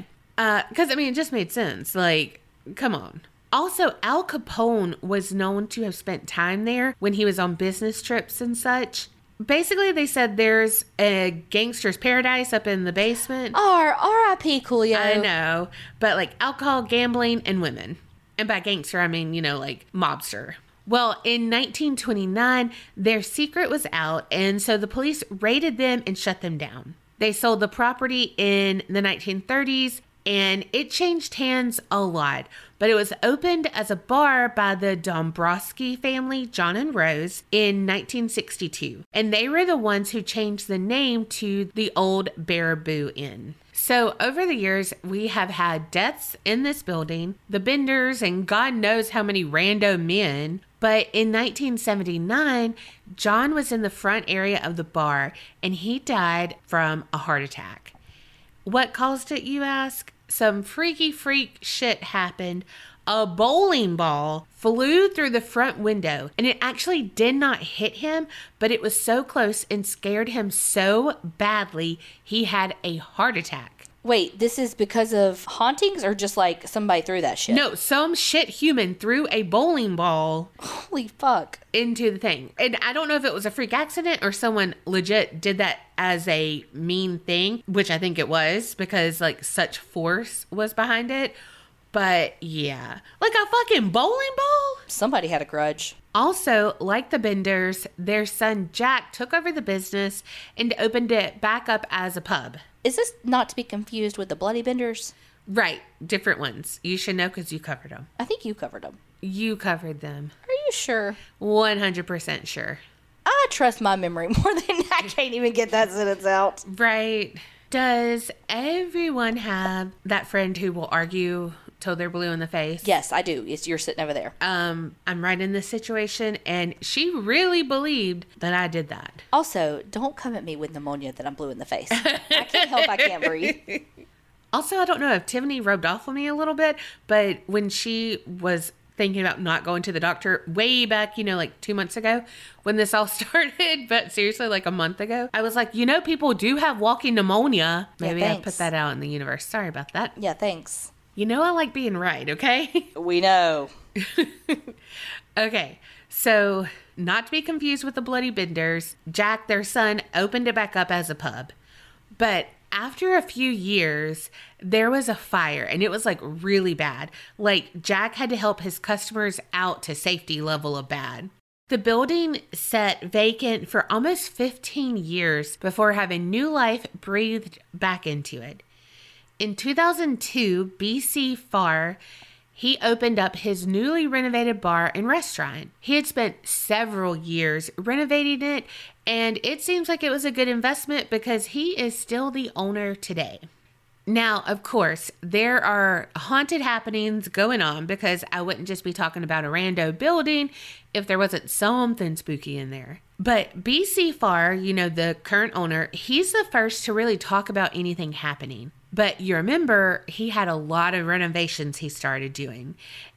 because I mean, it just made sense. Like, come on. Also, Al Capone was known to have spent time there when he was on business trips and such. Basically, they said there's a gangster's paradise up in the basement. R R.I.P. Coolio. I know, but like alcohol, gambling, and women. And by gangster, I mean, you know, like mobster. Well, in 1929, their secret was out, and so the police raided them and shut them down. They sold the property in the 1930s, and it changed hands a lot. But it was opened as a bar by the Dombrowski family, John and Rose, in 1962. And they were the ones who changed the name to the old Baraboo Inn. So, over the years, we have had deaths in this building, the Benders, and God knows how many rando men. But in 1979, John was in the front area of the bar and he died from a heart attack. What caused it, you ask? Some freaky freak shit happened. A bowling ball flew through the front window and it actually did not hit him, but it was so close and scared him so badly he had a heart attack. Wait, this is because of hauntings or just like somebody threw that shit? No, some shit human threw a bowling ball Holy fuck. into the thing. And I don't know if it was a freak accident or someone legit did that as a mean thing, which I think it was because like such force was behind it. But yeah, like a fucking bowling ball. Somebody had a grudge. Also, like the Benders, their son Jack took over the business and opened it back up as a pub. Is this not to be confused with the Bloody Benders? Right, different ones. You should know because you covered them. I think you covered them. You covered them. Are you sure? 100% sure. I trust my memory [laughs] more than I can't even get that sentence out. Right. Does everyone have that friend who will argue till they're blue in the face? Yes, I do. It's you're sitting over there. Um, I'm right in this situation, and she really believed that I did that. Also, don't come at me with pneumonia that I'm blue in the face. I can't help I can't breathe. [laughs] Also, I don't know if Tiffany rubbed off on me a little bit, but when she was thinking about not going to the doctor way back, you know, like two months ago when this all [laughs] started, but seriously, like a month ago, I was like, you know, people do have walking pneumonia. Maybe I put that out in the universe. Sorry about that. Yeah, thanks. You know, I like being right, okay? [laughs] We know. Okay, so not to be confused with the Bloody Benders, Jack, their son, opened it back up as a pub. But after a few years, there was a fire and it was like really bad. Like, Jack had to help his customers out to safety level of bad. The building sat vacant for almost 15 years before having new life breathed back into it. In 2002, BC Farr, he opened up his newly renovated bar and restaurant. He had spent several years renovating it, and it seems like it was a good investment because he is still the owner today. Now, of course, there are haunted happenings going on because I wouldn't just be talking about a rando building if there wasn't something spooky in there. But BC Farr, you know, the current owner, he's the first to really talk about anything happening. But you remember, he had a lot of renovations he started doing.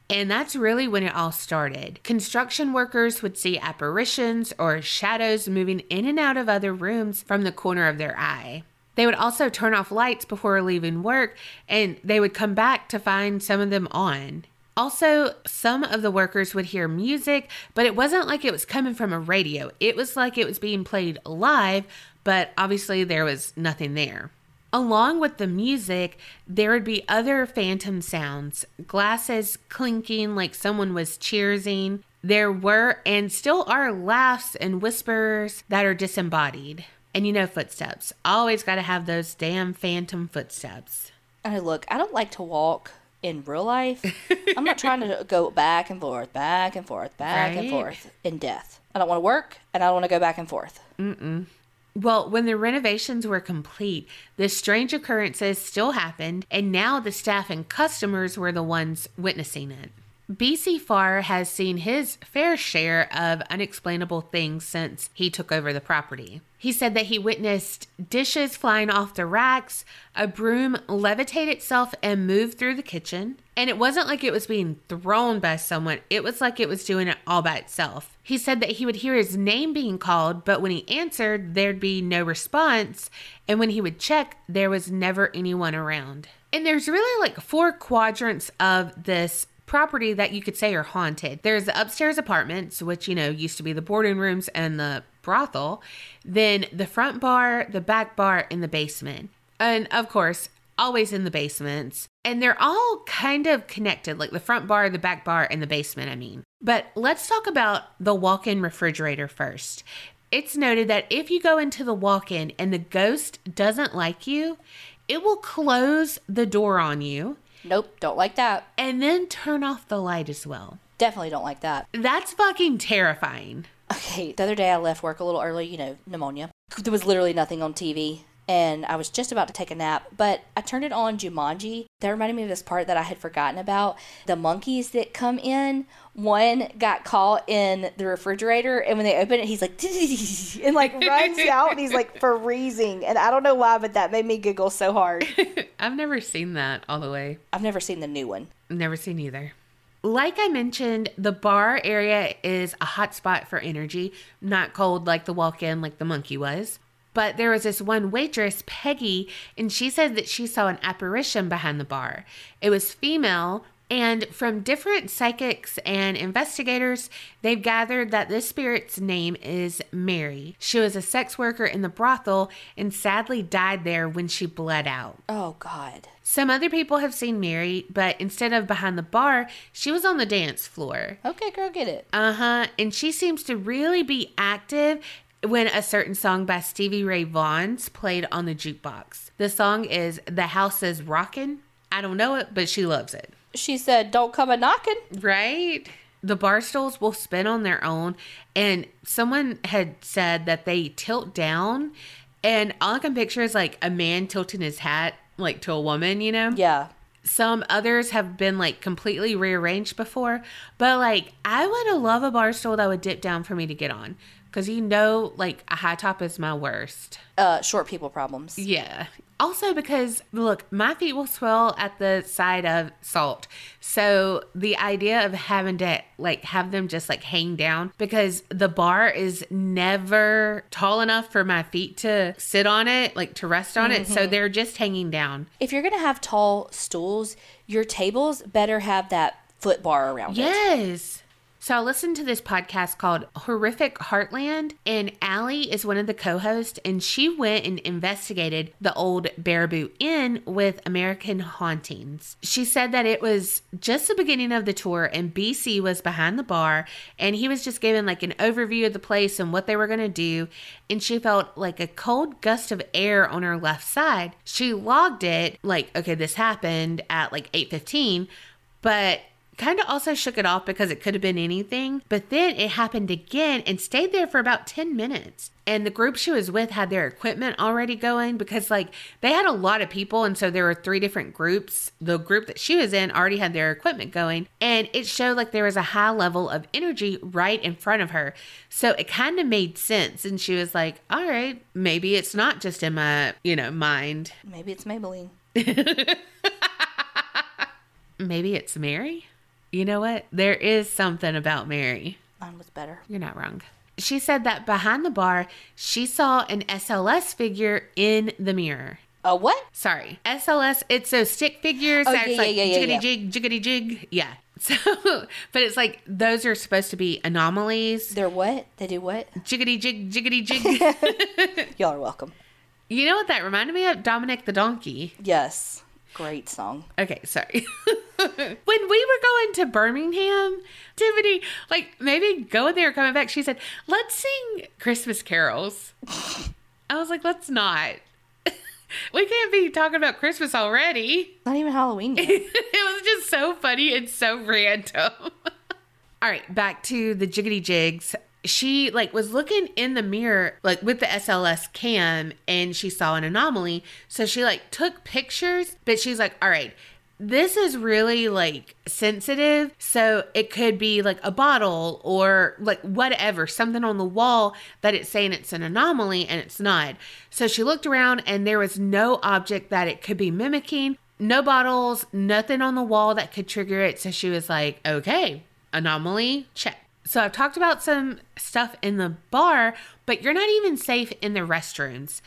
And that's really when it all started. Construction workers would see apparitions or shadows moving in and out of other rooms from the corner of their eye. They would also turn off lights before leaving work and they would come back to find some of them on. Also, some of the workers would hear music, but it wasn't like it was coming from a radio. It was like it was being played live, but obviously there was nothing there. Along with the music, there would be other phantom sounds, glasses clinking like someone was cheersing. There were and still are laughs and whispers that are disembodied. And you know, footsteps. Always got to have those damn phantom footsteps. And look, I don't like to walk in real life. [laughs] I'm not trying to go back and forth, back and forth, back and forth in death. I don't want to work and I don't want to go back and forth. Well, when the renovations were complete, the strange occurrences still happened, and now the staff and customers were the ones witnessing it. BC Farr has seen his fair share of unexplainable things since he took over the property. He said that he witnessed dishes flying off the racks, a broom levitate itself and move through the kitchen, and it wasn't like it was being thrown by someone, it was like it was doing it all by itself. He said that he would hear his name being called, but when he answered, there'd be no response, and when he would check, there was never anyone around. And there's really like four quadrants of this property that you could say are haunted. There's the upstairs apartments, which, you know, used to be the boarding rooms and the brothel, then the front bar, the back bar, and the basement. And of course, always in the basements. And they're all kind of connected, like the front bar, the back bar, and the basement, I mean. But let's talk about the walk in refrigerator first. It's noted that if you go into the walk in and the ghost doesn't like you, it will close the door on you Nope, don't like that. and then turn off the light as well. Definitely don't like that. That's fucking terrifying. Okay, the other day I left work a little early, you know, pneumonia. There was literally nothing on TV. And I was just about to take a nap, but I turned it on Jumanji. That reminded me of this part that I had forgotten about. The monkeys that come in, one got caught in the refrigerator, and when they open it, he's like, [laughs] and like runs out, and he's like [laughs] freezing. And I don't know why, but that made me giggle so hard. [laughs] I've never seen that all the way. I've never seen the new one. Never seen either. Like I mentioned, the bar area is a hot spot for energy, not cold like the walk in, like the monkey was. But there was this one waitress, Peggy, and she said that she saw an apparition behind the bar. It was female, and from different psychics and investigators, they've gathered that this spirit's name is Mary. She was a sex worker in the brothel and sadly died there when she bled out. Oh, God. Some other people have seen Mary, but instead of behind the bar, she was on the dance floor. Okay, girl, get it. Uh huh. And she seems to really be active when a certain song by Stevie Ray Vaughan's played on the jukebox. The song is The House is Rockin'. I don't know it, but she loves it. She said, Don't come a knocking. Right? The bar stools will spin on their own. And someone had said that they tilt down. And all I can picture is like a man tilting his hat like to a woman, you know? Yeah. Some others have been like completely rearranged before, but like I would love a bar stool that would dip down for me to get on because you know, like a high top is my worst. Uh, short people problems. Yeah. Also, because look, my feet will swell at the side of salt. So the idea of having to like have them just like hang down because the bar is never tall enough for my feet to sit on it, like to rest on it. So mm-hmm. they're just hanging down. If you're gonna have tall stools, your tables better have that foot bar around it. Yes. So I listened to this podcast called Horrific Heartland, and Allie is one of the co-hosts, and she went and investigated the old Baraboo Inn with American Hauntings. She said that it was just the beginning of the tour, and BC was behind the bar, and he was just giving like an overview of the place and what they were gonna do, and she felt like a cold gust of air on her left side. She logged it like, okay, this happened at like 8:15, but kind of also shook it off because it could have been anything. But then it happened again and stayed there for about 10 minutes. And the group she was with had their equipment already going because, like, they had a lot of people. And so there were three different groups. The group that she was in already had their equipment going. And it showed like there was a high level of energy right in front of her. So it kind of made sense. And she was like, all right, maybe it's not just in my, you know, mind. Maybe it's Maybelline. [laughs] Maybe it's Mary. You know what? There is something about Mary. Mine was better. You're not wrong. She said that behind the bar, she saw an SLS figure in the mirror. A what? Sorry, SLS. It's those stick figures. Oh, that's yeah, like yeah, yeah, jiggity yeah. jig, jiggity jig. Yeah. [laughs] So, but it's like those are supposed to be anomalies. They're what? They do what? Jiggity jig, jiggity jig. [laughs] [laughs] Y'all are welcome. you know what that reminded me of? Dominic the donkey. Yes. Great song. Okay, sorry. [laughs] when we were going to Birmingham, Tiffany, like maybe going there, or coming back, she said, "Let's sing Christmas carols." [laughs] I was like, "Let's not. [laughs] we can't be talking about Christmas already." Not even Halloween yet. it was just so funny and so random. All right, back to the jiggity jigs. She like was looking in the mirror like with the SLS cam and she saw an anomaly. So she like took pictures, but she's like, "All right, this is really like sensitive. So it could be like a bottle or like whatever, something on the wall that it's saying it's an anomaly and it's not. So she looked around and there was no object that it could be mimicking. No bottles, nothing on the wall that could trigger it. So she was like, okay, anomaly, check. So I've talked about some stuff in the bar, but you're not even safe in the restrooms.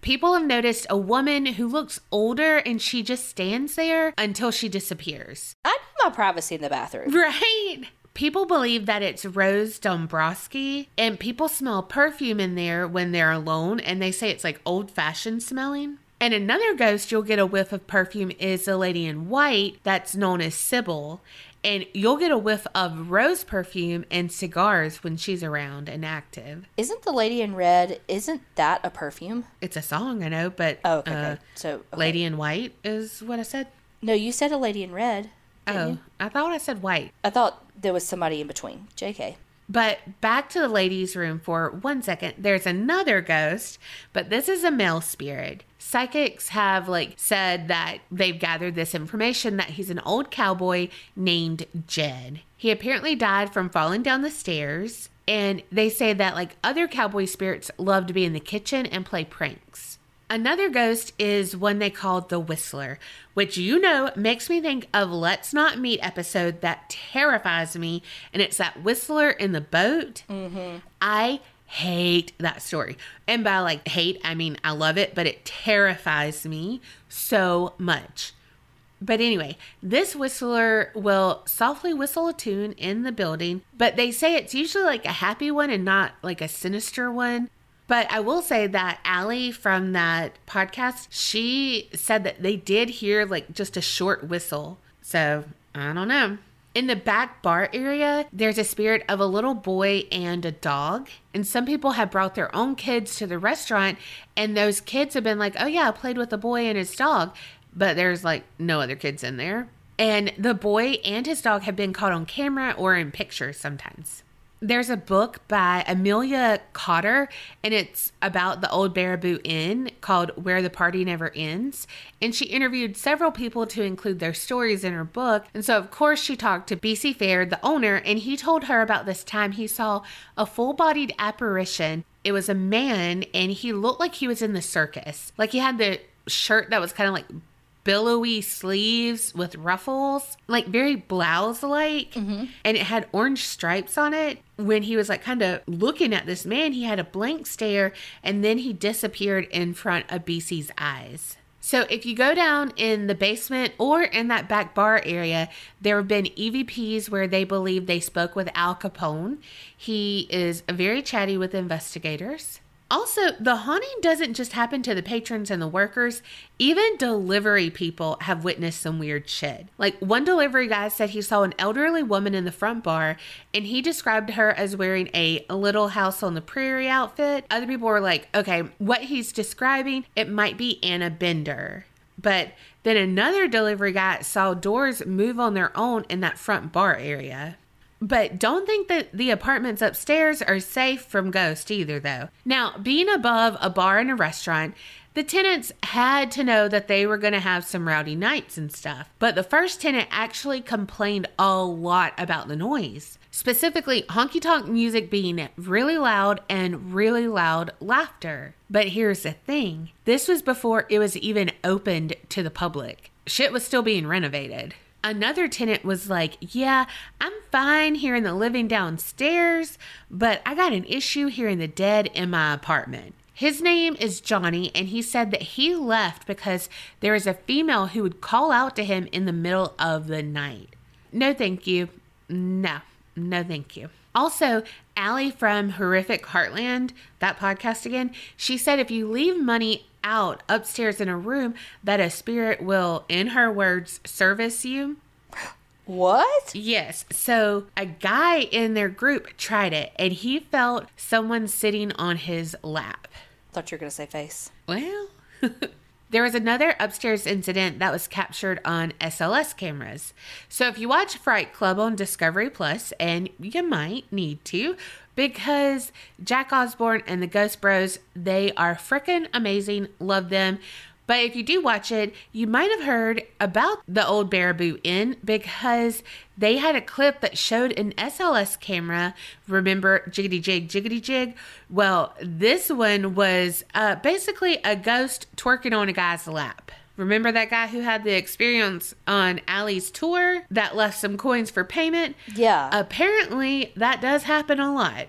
People have noticed a woman who looks older and she just stands there until she disappears. I need my privacy in the bathroom. Right. People believe that it's Rose Dombrowski, and people smell perfume in there when they're alone, and they say it's like old fashioned smelling. And another ghost you'll get a whiff of perfume is the lady in white that's known as Sybil. And you'll get a whiff of rose perfume and cigars when she's around and active. Isn't the lady in red? Isn't that a perfume? It's a song, I know, but Oh, okay. uh, okay. So okay. Lady in White is what I said. No, you said a lady in red. Oh, you? I thought I said white. I thought there was somebody in between. Jk. But back to the ladies' room for one second. There's another ghost, but this is a male spirit. Psychics have like said that they've gathered this information that he's an old cowboy named Jed. He apparently died from falling down the stairs, and they say that like other cowboy spirits love to be in the kitchen and play pranks. Another ghost is one they called the Whistler, which you know makes me think of Let's Not Meet episode that terrifies me, and it's that Whistler in the boat. Mm-hmm. I hate that story. And by like hate, I mean I love it, but it terrifies me so much. But anyway, this whistler will softly whistle a tune in the building, but they say it's usually like a happy one and not like a sinister one. But I will say that Allie from that podcast, she said that they did hear like just a short whistle. So I don't know. In the back bar area, there's a spirit of a little boy and a dog. And some people have brought their own kids to the restaurant, and those kids have been like, oh, yeah, I played with the boy and his dog. But there's like no other kids in there. And the boy and his dog have been caught on camera or in pictures sometimes. There's a book by Amelia Cotter, and it's about the old Baraboo Inn called Where the Party Never Ends. And she interviewed several people to include their stories in her book. And so, of course, she talked to BC Farr, the owner, and he told her about this time he saw a full bodied apparition. It was a man, and he looked like he was in the circus. Like he had the shirt that was kind of like billowy sleeves with ruffles, like very blouse like, mm-hmm. and it had orange stripes on it. When he was like kind of looking at this man, he had a blank stare and then he disappeared in front of BC's eyes. So, if you go down in the basement or in that back bar area, there have been EVPs where they believe they spoke with Al Capone. He is very chatty with investigators. Also, the haunting doesn't just happen to the patrons and the workers. Even delivery people have witnessed some weird shit. Like one delivery guy said he saw an elderly woman in the front bar and he described her as wearing a little house on the prairie outfit. Other people were like, okay, what he's describing, it might be Anna Bender. But then another delivery guy saw doors move on their own in that front bar area. But don't think that the apartments upstairs are safe from ghosts either, though. Now, being above a bar and a restaurant, the tenants had to know that they were going to have some rowdy nights and stuff. But the first tenant actually complained a lot about the noise, specifically honky tonk music being really loud and really loud laughter. But here's the thing this was before it was even opened to the public, shit was still being renovated another tenant was like, Yeah, I'm fine here in the living downstairs, but I got an issue here in the dead in my apartment. His name is Johnny, and he said that he left because there was a female who would call out to him in the middle of the night. No, thank you. No, no, thank you. Also, Allie from Horrific Heartland, that podcast again, she said if you leave money out upstairs in a room, that a spirit will, in her words, service you. What? Yes. So a guy in their group tried it and he felt someone sitting on his lap. Thought you were going to say face. Well, [laughs] there was another upstairs incident that was captured on SLS cameras. So if you watch Fright Club on Discovery Plus, and you might need to, because Jack Osbourne and the Ghost Bros, they are freaking amazing. Love them. But if you do watch it, you might have heard about the old Baraboo Inn because they had a clip that showed an SLS camera. Remember Jiggity Jig, Jiggity Jig? Well, this one was uh, basically a ghost twerking on a guy's lap. Remember that guy who had the experience on Allie's tour that left some coins for payment? Yeah. Apparently, that does happen a lot.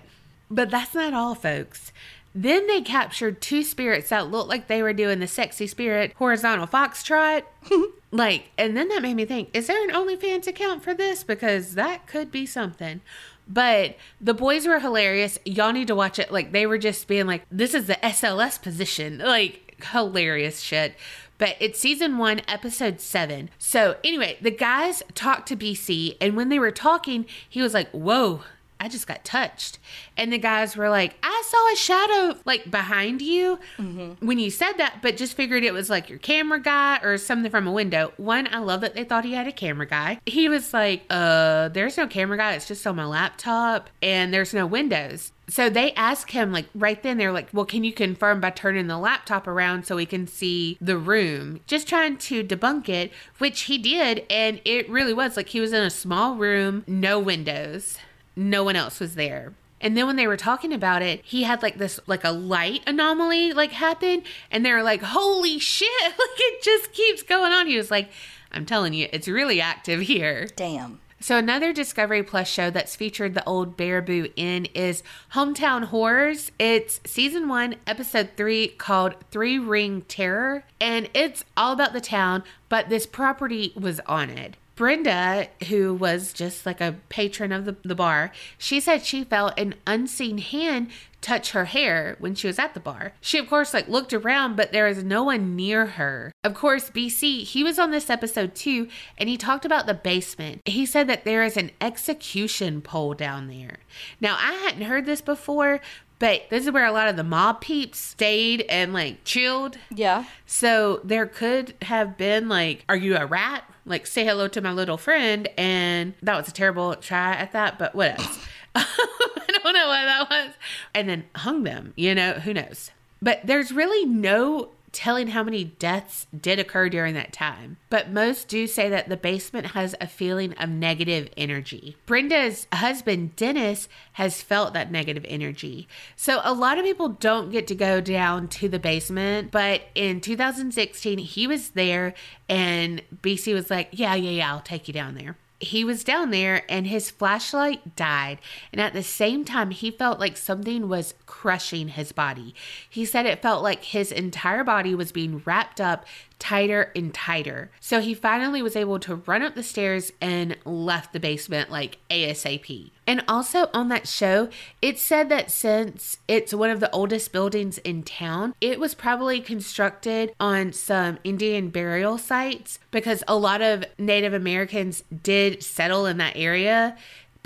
But that's not all, folks. Then they captured two spirits that looked like they were doing the sexy spirit horizontal foxtrot. [laughs] like, and then that made me think, is there an OnlyFans account for this? Because that could be something. But the boys were hilarious. Y'all need to watch it. Like, they were just being like, this is the SLS position. Like, hilarious shit. But it's season one, episode seven. So, anyway, the guys talked to BC, and when they were talking, he was like, Whoa, I just got touched. And the guys were like, I saw a shadow like behind you mm-hmm. when you said that, but just figured it was like your camera guy or something from a window. One, I love that they thought he had a camera guy. He was like, uh, there's no camera guy. It's just on my laptop and there's no windows. So they asked him, like, right then, they're like, well, can you confirm by turning the laptop around so we can see the room? Just trying to debunk it, which he did. And it really was like he was in a small room, no windows no one else was there. And then when they were talking about it, he had like this like a light anomaly like happen and they're like, "Holy shit, [laughs] like it just keeps going on." He was like, "I'm telling you, it's really active here." Damn. So another Discovery Plus show that's featured the old Baraboo Inn is Hometown Horrors. It's season 1, episode 3 called 3 Ring Terror, and it's all about the town, but this property was on it. Brenda, who was just like a patron of the, the bar, she said she felt an unseen hand touch her hair when she was at the bar. She, of course, like looked around, but there was no one near her. Of course, BC, he was on this episode too, and he talked about the basement. He said that there is an execution pole down there. Now, I hadn't heard this before, but this is where a lot of the mob peeps stayed and like chilled. Yeah. So there could have been like, are you a rat? Like say hello to my little friend and that was a terrible try at that but what else? [laughs] [laughs] I don't know what that was. And then hung them you know who knows? But there's really no telling how many deaths did occur during that time, but most do say that the basement has a feeling of negative energy. Brenda's husband, Dennis, has felt that negative energy. So a lot of people don't get to go down to the basement, but in 2016, he was there and BC was like, Yeah, yeah, yeah, I'll take you down there he was down there and his flashlight died. And at the same time, he felt like something was crushing his body. He said it felt like his entire body was being wrapped up tighter and tighter. So he finally was able to run up the stairs and left the basement like ASAP. And also on that show, it said that since it's one of the oldest buildings in town, it was probably constructed on some Indian burial sites because a lot of Native Americans did settle in that area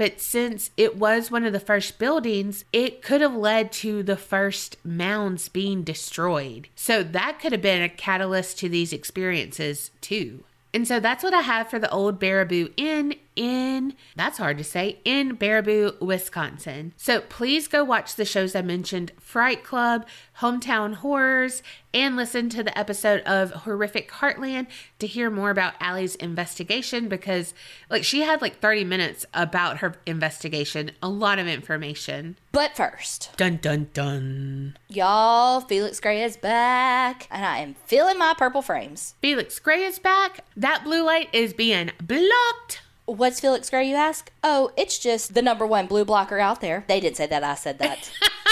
but since it was one of the first buildings, it could have led to the first mounds being destroyed. So that could have been a catalyst to these experiences too. And so that's what I have for the old Baraboo Inn in, that's hard to say, in Baraboo, Wisconsin. So please go watch the shows I mentioned Fright Club, Hometown Horrors, and listen to the episode of Horrific Heartland to hear more about Allie's investigation because, like, she had like 30 minutes about her investigation, a lot of information. But first, Dun dun dun. y'all, Felix Gray is back, and I am feeling my purple frames. Felix Gray is back. That blue light is being blocked. What's Felix Gray, you ask? Oh, it's just the number one blue blocker out there. They didn't say that, I said that.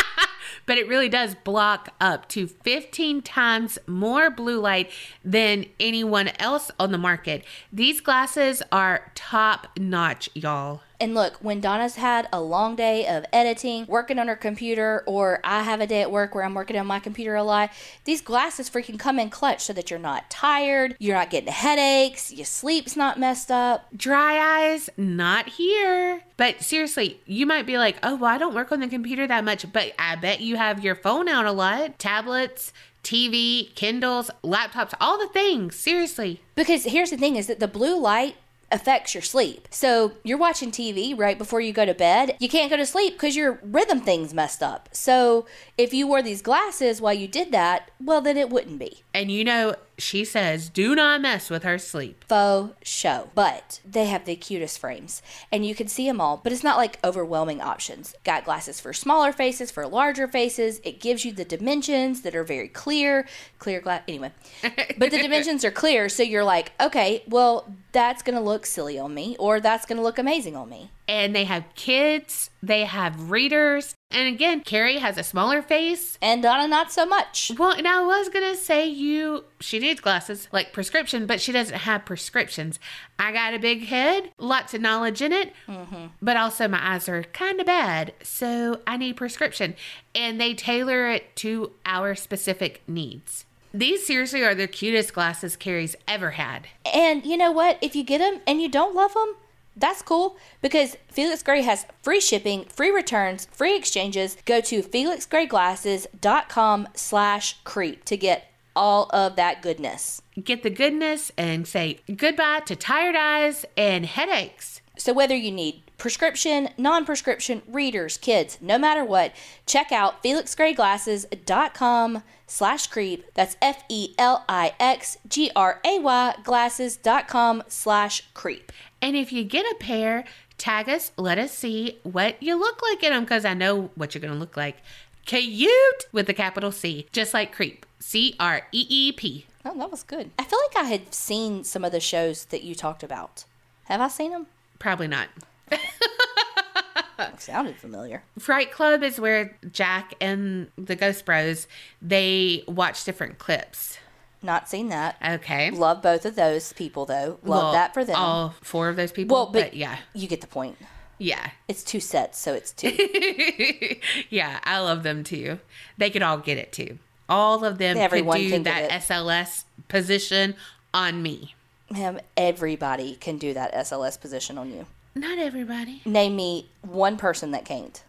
[laughs] but it really does block up to 15 times more blue light than anyone else on the market. These glasses are top notch, y'all. And look, when Donna's had a long day of editing, working on her computer, or I have a day at work where I'm working on my computer a lot, these glasses freaking come in clutch so that you're not tired, you're not getting headaches, your sleep's not messed up. Dry eyes, not here. But seriously, you might be like, oh, well, I don't work on the computer that much, but I bet you have your phone out a lot. Tablets, TV, Kindles, laptops, all the things. Seriously. Because here's the thing is that the blue light affects your sleep. So you're watching TV right before you go to bed. You can't go to sleep because your rhythm thing's messed up. So if you wore these glasses while you did that, well, then it wouldn't be. And you know, she says, do not mess with her sleep. Faux show. But they have the cutest frames and you can see them all, but it's not like overwhelming options. Got glasses for smaller faces, for larger faces. It gives you the dimensions that are very clear, clear glass. Anyway, [laughs] but the dimensions are clear. So you're like, okay, well, that's going to look silly on me or that's going to look amazing on me. And they have kids, they have readers. And again, Kerri has a smaller face. And Donna, not so much. Well, and I was gonna say you, she needs glasses like prescription, but she doesn't have prescriptions. I got a big head, lots of knowledge in it, mm-hmm. but also my eyes are kind of bad, so I need prescription. And they tailor it to our specific needs. These seriously are the cutest glasses Kerri's ever had. And you know what? If you get them and you don't love them, that's cool because Felix Gray has free shipping, free returns, free exchanges. Go to felixgrayglasses.com slash creep to get all of that goodness. Get the goodness and say goodbye to tired eyes and headaches. So whether you need prescription, non-prescription, readers, kids, no matter what, check out felixgrayglasses.com slash creep. That's E F-E-L-I-X-G-R-A-Y glasses.com slash creep. And if you get a pair, tag us, let us see what you look like in them because I know what you're going to look like. Cute with a capital C, just like creep. C R E E P. Oh, that was good. I feel like I had seen some of the shows that you talked about. Have I seen them? Probably not. [laughs] Sounded familiar. Fright Club is where Jack and the Ghost Bros they watch different clips. Not seen that. Okay. Love both of those people though. Love Well, that for them. All four of those people. well, but, but yeah, you get the point. yeah, It's two sets, so it's two. [laughs] yeah. I love them too. They could all get it too. All of them Everyone could do can that. SLS position on me. Him, everybody can do that SLS position on you. Not everybody. Name me one person that can't.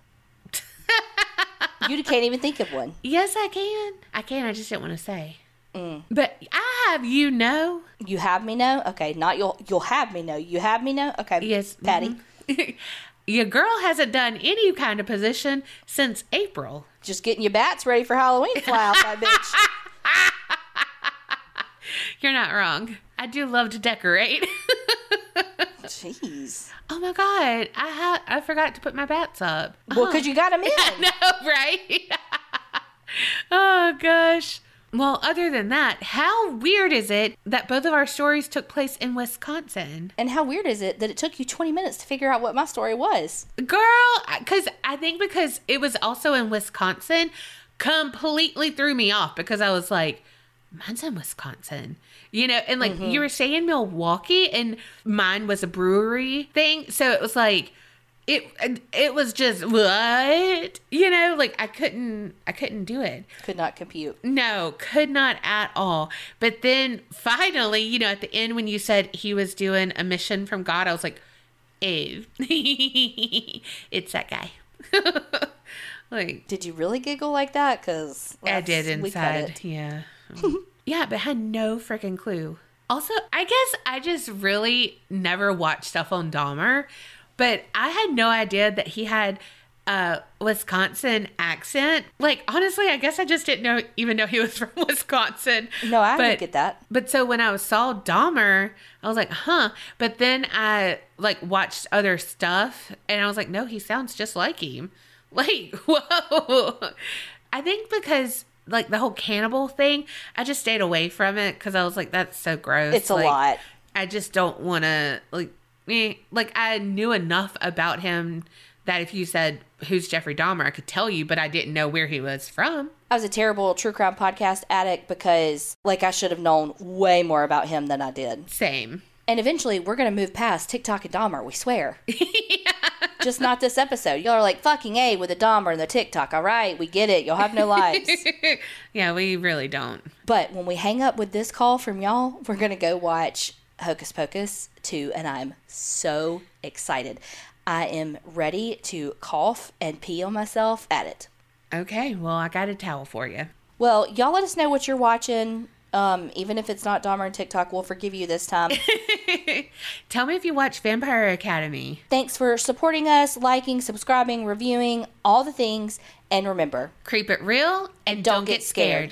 you can't even think of one. Yes, I can. I can. I just didn't want to say. Mm. But I have you know. You have me know? Okay, not you'll you'll have me know. You have me know? Okay. Yes, Patty. mhm. [laughs] Your girl hasn't done any kind of position since April. Just getting your bats ready for Halloween to fly outside, bitch. You're not wrong. I do love to decorate. [laughs] Jeez. oh my god, I ha- I forgot to put my bats up. Well, because you got them [laughs] in. I know, [laughs] right? [laughs] oh gosh. Well, other than that, how weird is it that both of our stories took place in Wisconsin? And how weird is it that it took you 20 minutes to figure out what my story was? Girl, because I think because it was also in Wisconsin, completely threw me off because I was like, mine's in Wisconsin. You know, and like you mm-hmm. were saying Milwaukee, and mine was a brewery thing. So it was like, it it was just what you know like i couldn't i couldn't do it Could not compute. no could not at all but then finally you know at the end when you said he was doing a mission from god i was like oh, [laughs] it's that guy. [laughs] like Did you really giggle like that? Because I did inside. Yeah. [laughs] yeah, but had no freaking clue. Also, I guess I just really never watched stuff on Dahmer, but I had no idea that he had a Wisconsin accent. Like, honestly, I guess I just didn't know even know he was [laughs] from Wisconsin. No, I but, didn't get that. But so when I saw Dahmer, I was like, huh. But then I like watched other stuff and I was like, no, he sounds just like him. [laughs] Like, whoa. I think because like the whole cannibal thing, I just stayed away from it because I was like, that's so gross. It's a lot. I just don't want to like, eh, like I knew enough about him that if you said who's Jeffrey Dahmer, I could tell you, but I didn't know where he was from. I was a terrible true crime podcast addict because, like, I should have known way more about him than I did. Same. And eventually, we're going to move past TikTok and Dahmer, we swear. [laughs] Just not this episode. Y'all are like, fucking A with the Dahmer and the TikTok. All right, we get it. You'll have no lives. [laughs] yeah, we really don't. but when we hang up with this call from y'all, we're going to go watch Hocus Pocus 2, and I'm so excited. I am ready to cough and pee on myself at it. Okay, well, I got a towel for you. Well, y'all let us know what you're watching. Um, even if it's not Dahmer and TikTok, we'll forgive you this time. [laughs] Tell me if you watch Vampire Academy. Thanks for supporting us, liking, subscribing, reviewing, all the things. And remember, Creep it real and, don't, get scared.